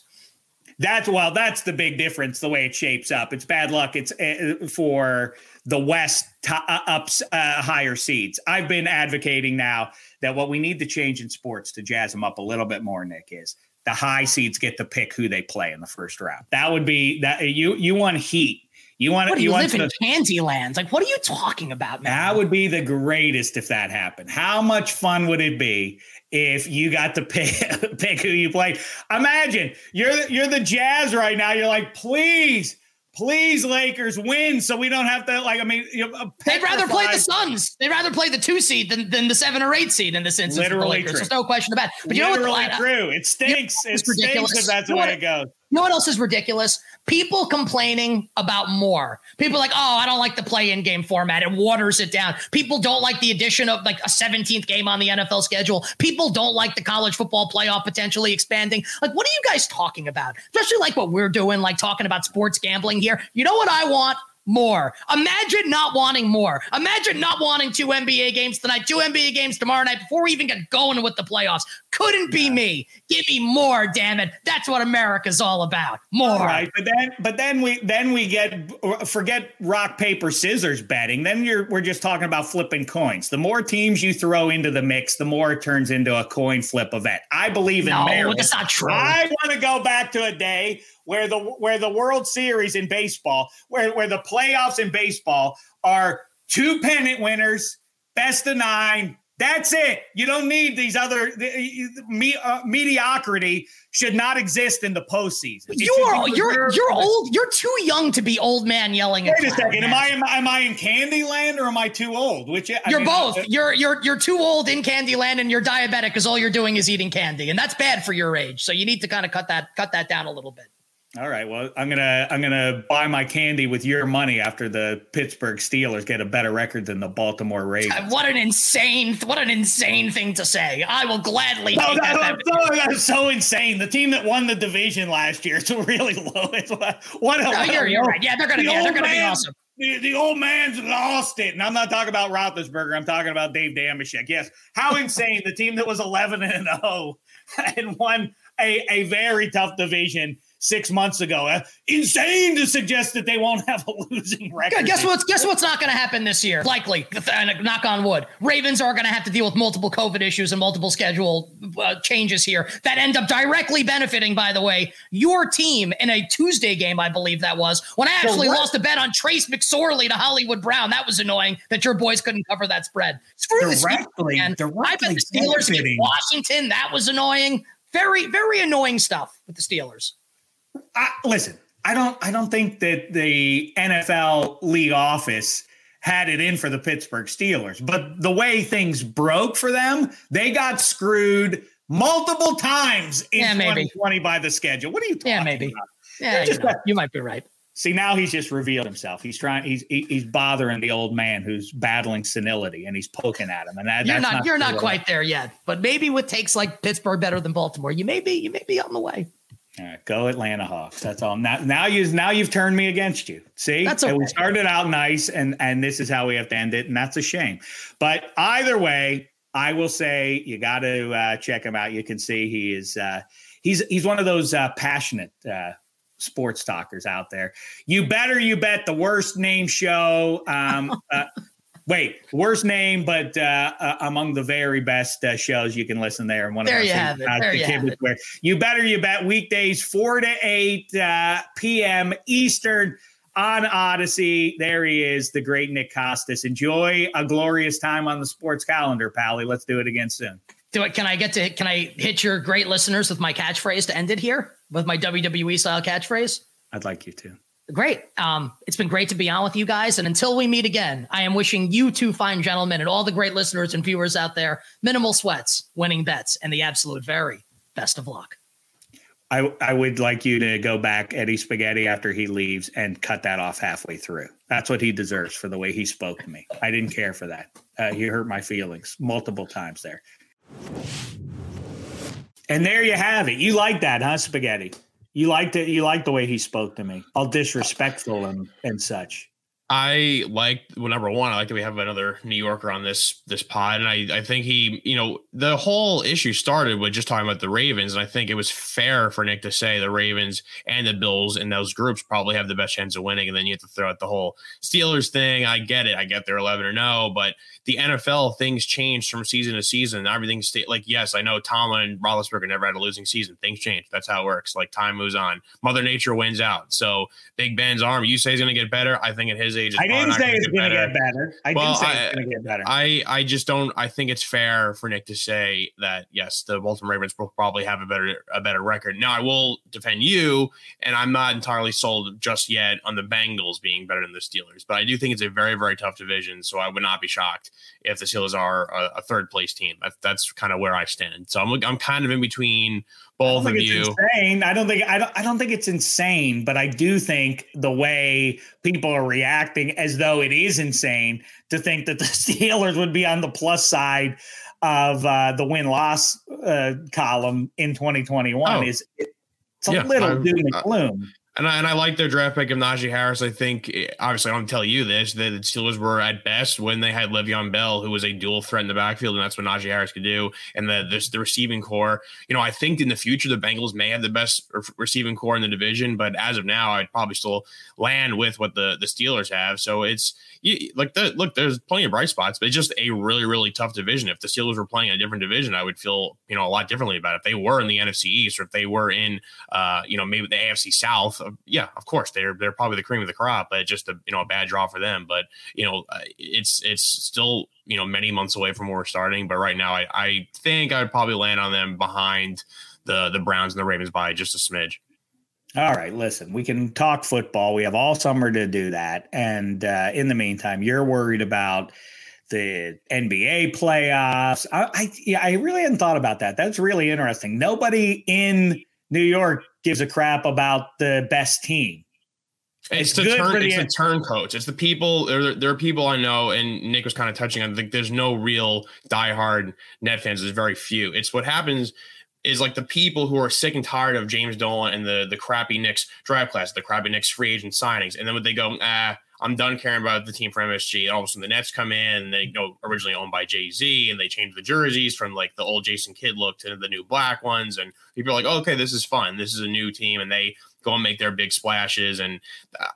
That's well, that's the big difference. The way it shapes up, it's bad luck. It's uh, for the West uh, ups uh, higher seeds. I've been advocating now that what we need to change in sports to jazz them up a little bit more, Nick, is the high seeds get to pick who they play in the first round. That would be that you you want heat you want to you, you live in pansy lands? Like, what are you talking about, man? That would be the greatest if that happened. How much fun would it be if you got to pick pick who you play? Imagine you're you're the Jazz right now. You're like, please, please, Lakers win, so we don't have to like. I mean, you know, they'd rather play the Suns. They'd rather play the two seed than, than the seven or eight seed in this instance. Literally, the There's no question about. It. But you Literally know what? True. It stinks. You know it stinks if that's the way it goes. You know what else is ridiculous? People complaining about more. People like, oh, I don't like the play-in game format. It waters it down. People don't like the addition of like a 17th game on the NFL schedule. People don't like the college football playoff potentially expanding. Like, what are you guys talking about? Especially like what we're doing, like talking about sports gambling here. You know what I want? more. Imagine not wanting more. Imagine not wanting two NBA games tonight, two NBA games tomorrow night before we even get going with the playoffs. Couldn't be me. Give me more, damn it. That's what America's all about. More. Right, but then but then we then we get forget rock paper scissors betting. Then you're we're just talking about flipping coins. The more teams you throw into the mix, the more it turns into a coin flip event. I believe in no, merit. that's not true. I want to go back to a day where the where the World Series in baseball, where where the playoffs in baseball are two pennant winners, best of nine, that's it. You don't need these other the, me, uh, mediocrity should not exist in the postseason. You're you're you're old. You're too young to be old man yelling. Wait a second. Am I, am I am I in Candyland or am I too old? Which I you're mean, both. Uh, you're you're you're too old in Candyland and you're diabetic because all you're doing is eating candy, and that's bad for your age. So you need to kind of cut that cut that down a little bit. All right. Well, I'm gonna I'm gonna buy my candy with your money after the Pittsburgh Steelers get a better record than the Baltimore Ravens. What an insane what an insane thing to say. I will gladly. No, that, that, that, that's so insane. The team that won the division last year is really low. It's what, what no, you're, you're right. Yeah, they're gonna the yeah, they're gonna man, be awesome. The, the, old man's lost it, and I'm not talking about Roethlisberger. I'm talking about Dave Dameshek. Yes, how insane! the team that was 11 and 0 and won a, a very tough division six months ago. Uh, insane to suggest that they won't have a losing record. Guess what's guess what's not going to happen this year? Likely, knock on wood. Ravens are going to have to deal with multiple COVID issues and multiple schedule uh, changes here that end up directly benefiting. By the way, your team in a Tuesday game, I believe that was when I actually lost a bet on Trace McSorley to Hollywood Brown. That was annoying that your boys couldn't cover that spread. Screw directly, the Steelers, I bet the Steelers in Washington. That was annoying. Very, very annoying stuff with the Steelers. I, listen, I don't I don't think that the NFL league office had it in for the Pittsburgh Steelers, but the way things broke for them, they got screwed multiple times in yeah, 2020 by the schedule. What are you talking Yeah, maybe. About? Yeah, you, know, you might be right. See, now he's just revealed himself. He's trying. He's he's bothering the old man who's battling senility, and he's poking at him. And that, you're not, not you're not quite there yet. But maybe with takes like Pittsburgh better than Baltimore, you may be you may be on the way. All right, go Atlanta Hawks. That's all. Now, now you now you've turned me against you. See, that's okay. we started out nice, and and this is how we have to end it, and that's a shame. But either way, I will say you got to uh, check him out. You can see he is uh, he's he's one of those uh, passionate uh, sports talkers out there. You better you bet the worst name show. Um, uh, Wait, worst name, but uh, uh, among the very best uh, shows you can listen there. And one there of you have it. There you have it. Where you better you bet weekdays four to eight uh, p.m. Eastern on Audacy. There he is, the great Nick Kostos. Enjoy a glorious time on the sports calendar, Pally. Let's do it again soon. Do it. Can I get to? Can I hit your great listeners with my catchphrase to end it here with my WWE style catchphrase? I'd like you to. Great. Um, it's been great to be on with you guys. And until we meet again, I am wishing you two fine gentlemen and all the great listeners and viewers out there minimal sweats, winning bets, and the absolute very best of luck. I, I would like you to go back Eddie Spaghetti after he leaves and cut that off halfway through. That's what he deserves for the way he spoke to me. I didn't care for that. Uh, he hurt my feelings multiple times there. And there you have it. You like that, huh, Spaghetti? You liked it. You liked the way he spoke to me, all disrespectful and and such. I like well, number one, I like that we have another New Yorker on this this pod, and I I think he, you know, the whole issue started with just talking about the Ravens, and I think it was fair for Nick to say the Ravens and the Bills in those groups probably have the best chance of winning, and then you have to throw out the whole Steelers thing. I get it, I get they're eleven or oh, no, but the NFL things change from season to season. Everything stay like yes, I know Tomlin and Roethlisberger never had a losing season. Things change. That's how it works. Like time moves on. Mother Nature wins out. So Big Ben's arm, you say he's going to get better. I think at his age, I didn't say it's going to get better. I well, didn't say it's going to get better. I I just don't. I think it's fair for Nick to say that yes, the Baltimore Ravens will probably have a better a better record. Now I will defend you, and I'm not entirely sold just yet on the Bengals being better than the Steelers, but I do think it's a very very tough division. So I would not be shocked if the Steelers are a, a third place team. That's, that's kind of where I stand. So I'm I'm kind of in between both of you. Insane. I don't think I don't I don't think it's insane, but I do think the way people are reacting as though it is insane to think that the Steelers would be on the plus side of uh, the win loss uh, column in 2021 oh. is it's a yeah, little doom and gloom. And I, and I like their draft pick of Najee Harris. I think, obviously, I don't tell you this, that the Steelers were at best when they had Le'Veon Bell, who was a dual threat in the backfield, and that's what Najee Harris could do. And the, the, the receiving corps, you know, I think in the future, the Bengals may have the best receiving corps in the division, but as of now, I'd probably still land with what the, the Steelers have. So it's, you, like the, look, there's plenty of bright spots, but it's just a really, really tough division. If the Steelers were playing a different division, I would feel you know a lot differently about it. If they were in the NFC East or if they were in uh, you know maybe the AFC South, yeah, of course they're they're probably the cream of the crop, but just a you know a bad draw for them. But you know uh, it's it's still you know many months away from where we're starting. But right now, I I think I'd probably land on them behind the the Browns and the Ravens by just a smidge. All right, listen, we can talk football. We have all summer to do that. And uh, in the meantime, you're worried about the NBA playoffs. I, I, yeah, I really hadn't thought about that. That's really interesting. Nobody in New York gives a crap about the best team. It's, it's the turn. It's the turncoats. It's the people. There, there, are people I know, and Nick was kind of touching on. Like, there's no real diehard net fans. There's very few. It's what happens is like the people who are sick and tired of James Dolan and the the crappy Knicks draft class, the crappy Knicks free agent signings, and then when they go, ah, I'm done caring about the team for MSG. And all of a sudden the Nets come in and they you know originally owned by Jay Z and they change the jerseys from like the old Jason Kidd look to the new black ones. And people are like, oh, okay, this is fun. This is a new team. And they go and make their big splashes. And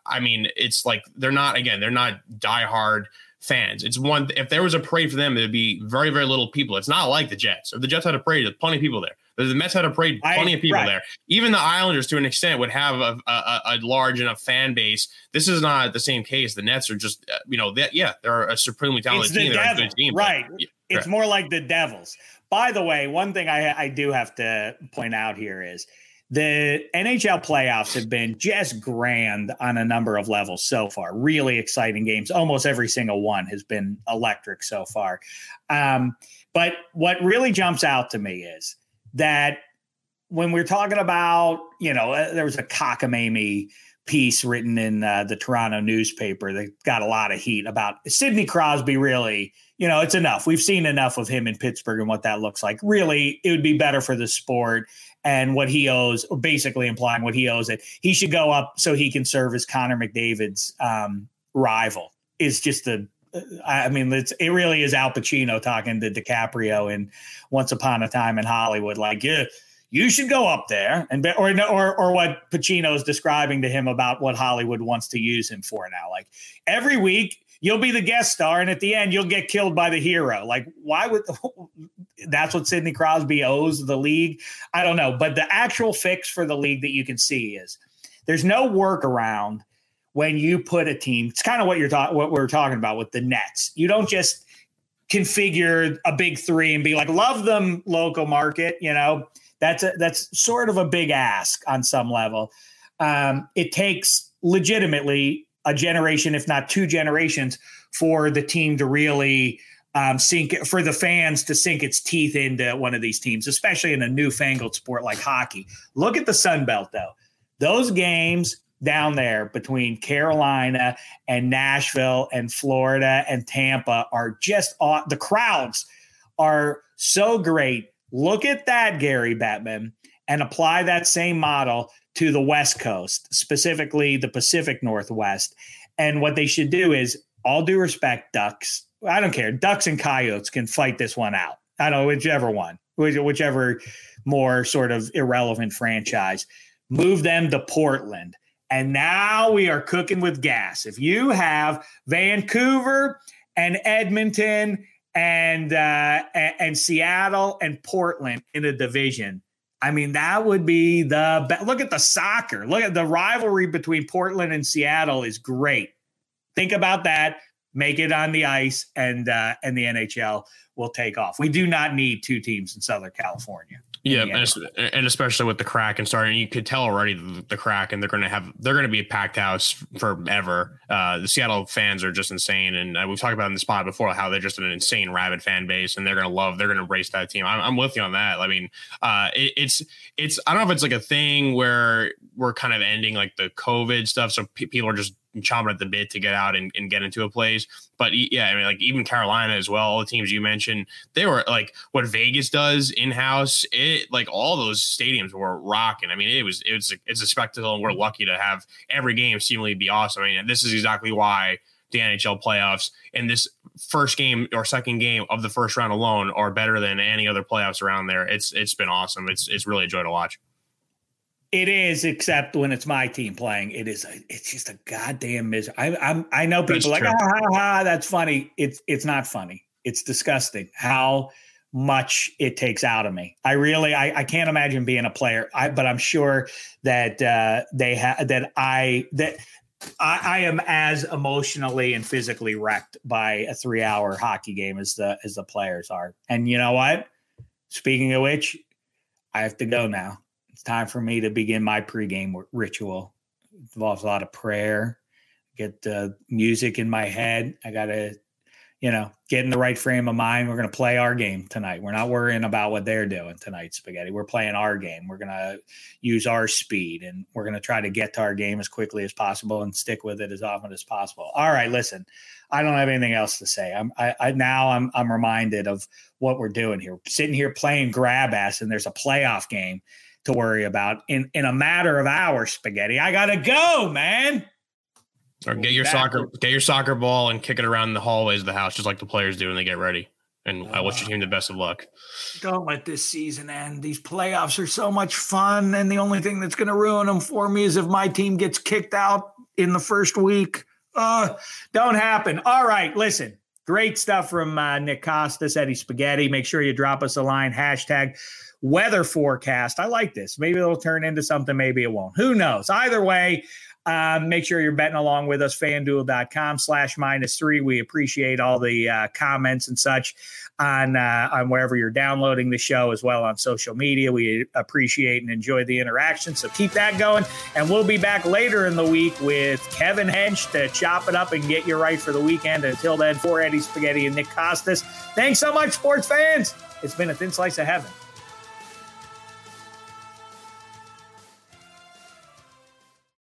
I mean, it's like they're not again, they're not diehard fans. It's one if there was a parade for them, it'd be very, very little people. It's not like the Jets. If the Jets had a parade, there's plenty of people there. The Mets had a parade, plenty I, of people right. there. Even the Islanders, to an extent, would have a, a, a, large enough fan base. This is not the same case. The Nets are just, uh, you know, that yeah, they're a supremely talented team. They're a good team, right? But, yeah, it's right. more like the Devils. By the way, one thing I, I do have to point out here is the NHL playoffs have been just grand on a number of levels so far. Really exciting games. Almost every single one has been electric so far. Um, but what really jumps out to me is that when we're talking about, you know, uh, there was a cockamamie piece written in uh, the Toronto newspaper that got a lot of heat about Sidney Crosby. Really, you know, it's enough. We've seen enough of him in Pittsburgh and what that looks like. Really, it would be better for the sport and what he owes, or basically implying what he owes it. He should go up so he can serve as Connor McDavid's um, rival. Is just the I mean, it's it really is Al Pacino talking to DiCaprio in Once Upon a Time in Hollywood. Like, yeah, you should go up there and or or or what Pacino is describing to him about what Hollywood wants to use him for now. Like every week you'll be the guest star, and at the end you'll get killed by the hero. Like, why would that's what Sidney Crosby owes the league? I don't know, but the actual fix for the league that you can see is there's no workaround when you put a team. It's kind of what you're talking, what we're talking about with the Nets. You don't just configure a big three and be like, love them, local market. You know, that's a, that's sort of a big ask on some level. Um, it takes legitimately a generation, if not two generations, for the team to really um, sink for the fans to sink its teeth into one of these teams, especially in a newfangled sport like hockey. Look at the Sun Belt, though. Those games down there between Carolina and Nashville and Florida and Tampa are just aw- the crowds are so great. Look at that, Gary Bettman, and apply that same model to the West Coast, specifically the Pacific Northwest. And what they should do is, all due respect, Ducks. I don't care. Ducks and Coyotes can fight this one out. I don't know whichever one, whichever more sort of irrelevant franchise. Move them to Portland and now we are cooking with gas. If you have Vancouver and Edmonton and uh, and Seattle and Portland in a division, I mean that would be the be- look at the soccer. Look at the rivalry between Portland and Seattle is great. Think about that. Make it on the ice, and uh, and the NHL will take off. We do not need two teams in Southern California. Yeah, and, and, especially with the crack Kraken starting, you could tell already the, the Kraken they're going to have they're going to be a packed house forever. Uh, the Seattle fans are just insane, and uh, we've talked about in the spot before how they're just an insane rabid fan base, and they're going to love they're going to embrace that team. I'm, I'm, with you on that. I mean, uh, it, it's it's I don't know if it's like a thing where we're kind of ending like the COVID stuff, so people are just chomping at the bit to get out and, and get into a place. But yeah, I mean, like even Carolina as well, all the teams you mentioned, they were like what Vegas does in house. It like all those stadiums were rocking. I mean, it was it was it's a spectacle, and we're lucky to have every game seemingly be awesome. I mean, this is exactly why the NHL playoffs and this first game or second game of the first round alone are better than any other playoffs around there. It's it's been awesome. It's it's really a joy to watch. It is, except when it's my team playing. It is. A, it's just a goddamn misery. I, I'm. I know people like, ah, ha, ha, that's funny. It's. It's not funny. It's disgusting how much it takes out of me. I really. I, I can't imagine being a player. I, but I'm sure that uh, they have. That I. That I, I, am as emotionally and physically wrecked by a three hour hockey game as the as the players are. And you know what? Speaking of which, I have to go now. It's time for me to begin my pregame ritual. It involves a lot of prayer. Get the music in my head. I gotta you know, get in the right frame of mind. We're going to play our game tonight. We're not worrying about what they're doing tonight, Spaghetti. We're playing our game. We're going to use our speed and we're going to try to get to our game as quickly as possible and stick with it as often as possible. All right, listen, I don't have anything else to say. I'm I, I now I'm I'm reminded of what we're doing here. Sitting here playing grab ass and there's a playoff game to worry about in in a matter of hours, Spaghetti. I got to go, man. Or get your soccer, get your soccer ball and kick it around the hallways of the house, just like the players do when they get ready. And I wish your team the best of luck. Don't let this season end. These playoffs are so much fun, and the only thing that's going to ruin them for me is if my team gets kicked out in the first week. Uh, don't happen. All right, listen. Great stuff from uh, Nick Kostos, Eddie Spaghetti. Make sure you drop us a line. Hashtag weather forecast. I like this. Maybe it'll turn into something. Maybe it won't. Who knows? Either way, um, make sure you're betting along with us, fanduel.com slash minus three. We appreciate all the uh, comments and such on, uh, on wherever you're downloading the show as well on social media. We appreciate and enjoy the interaction. So keep that going. And we'll be back later in the week with Kevin Hench to chop it up and get you right for the weekend. Until then, for Eddie Spaghetti and Nick Kostos, thanks so much, sports fans. It's been a thin slice of heaven.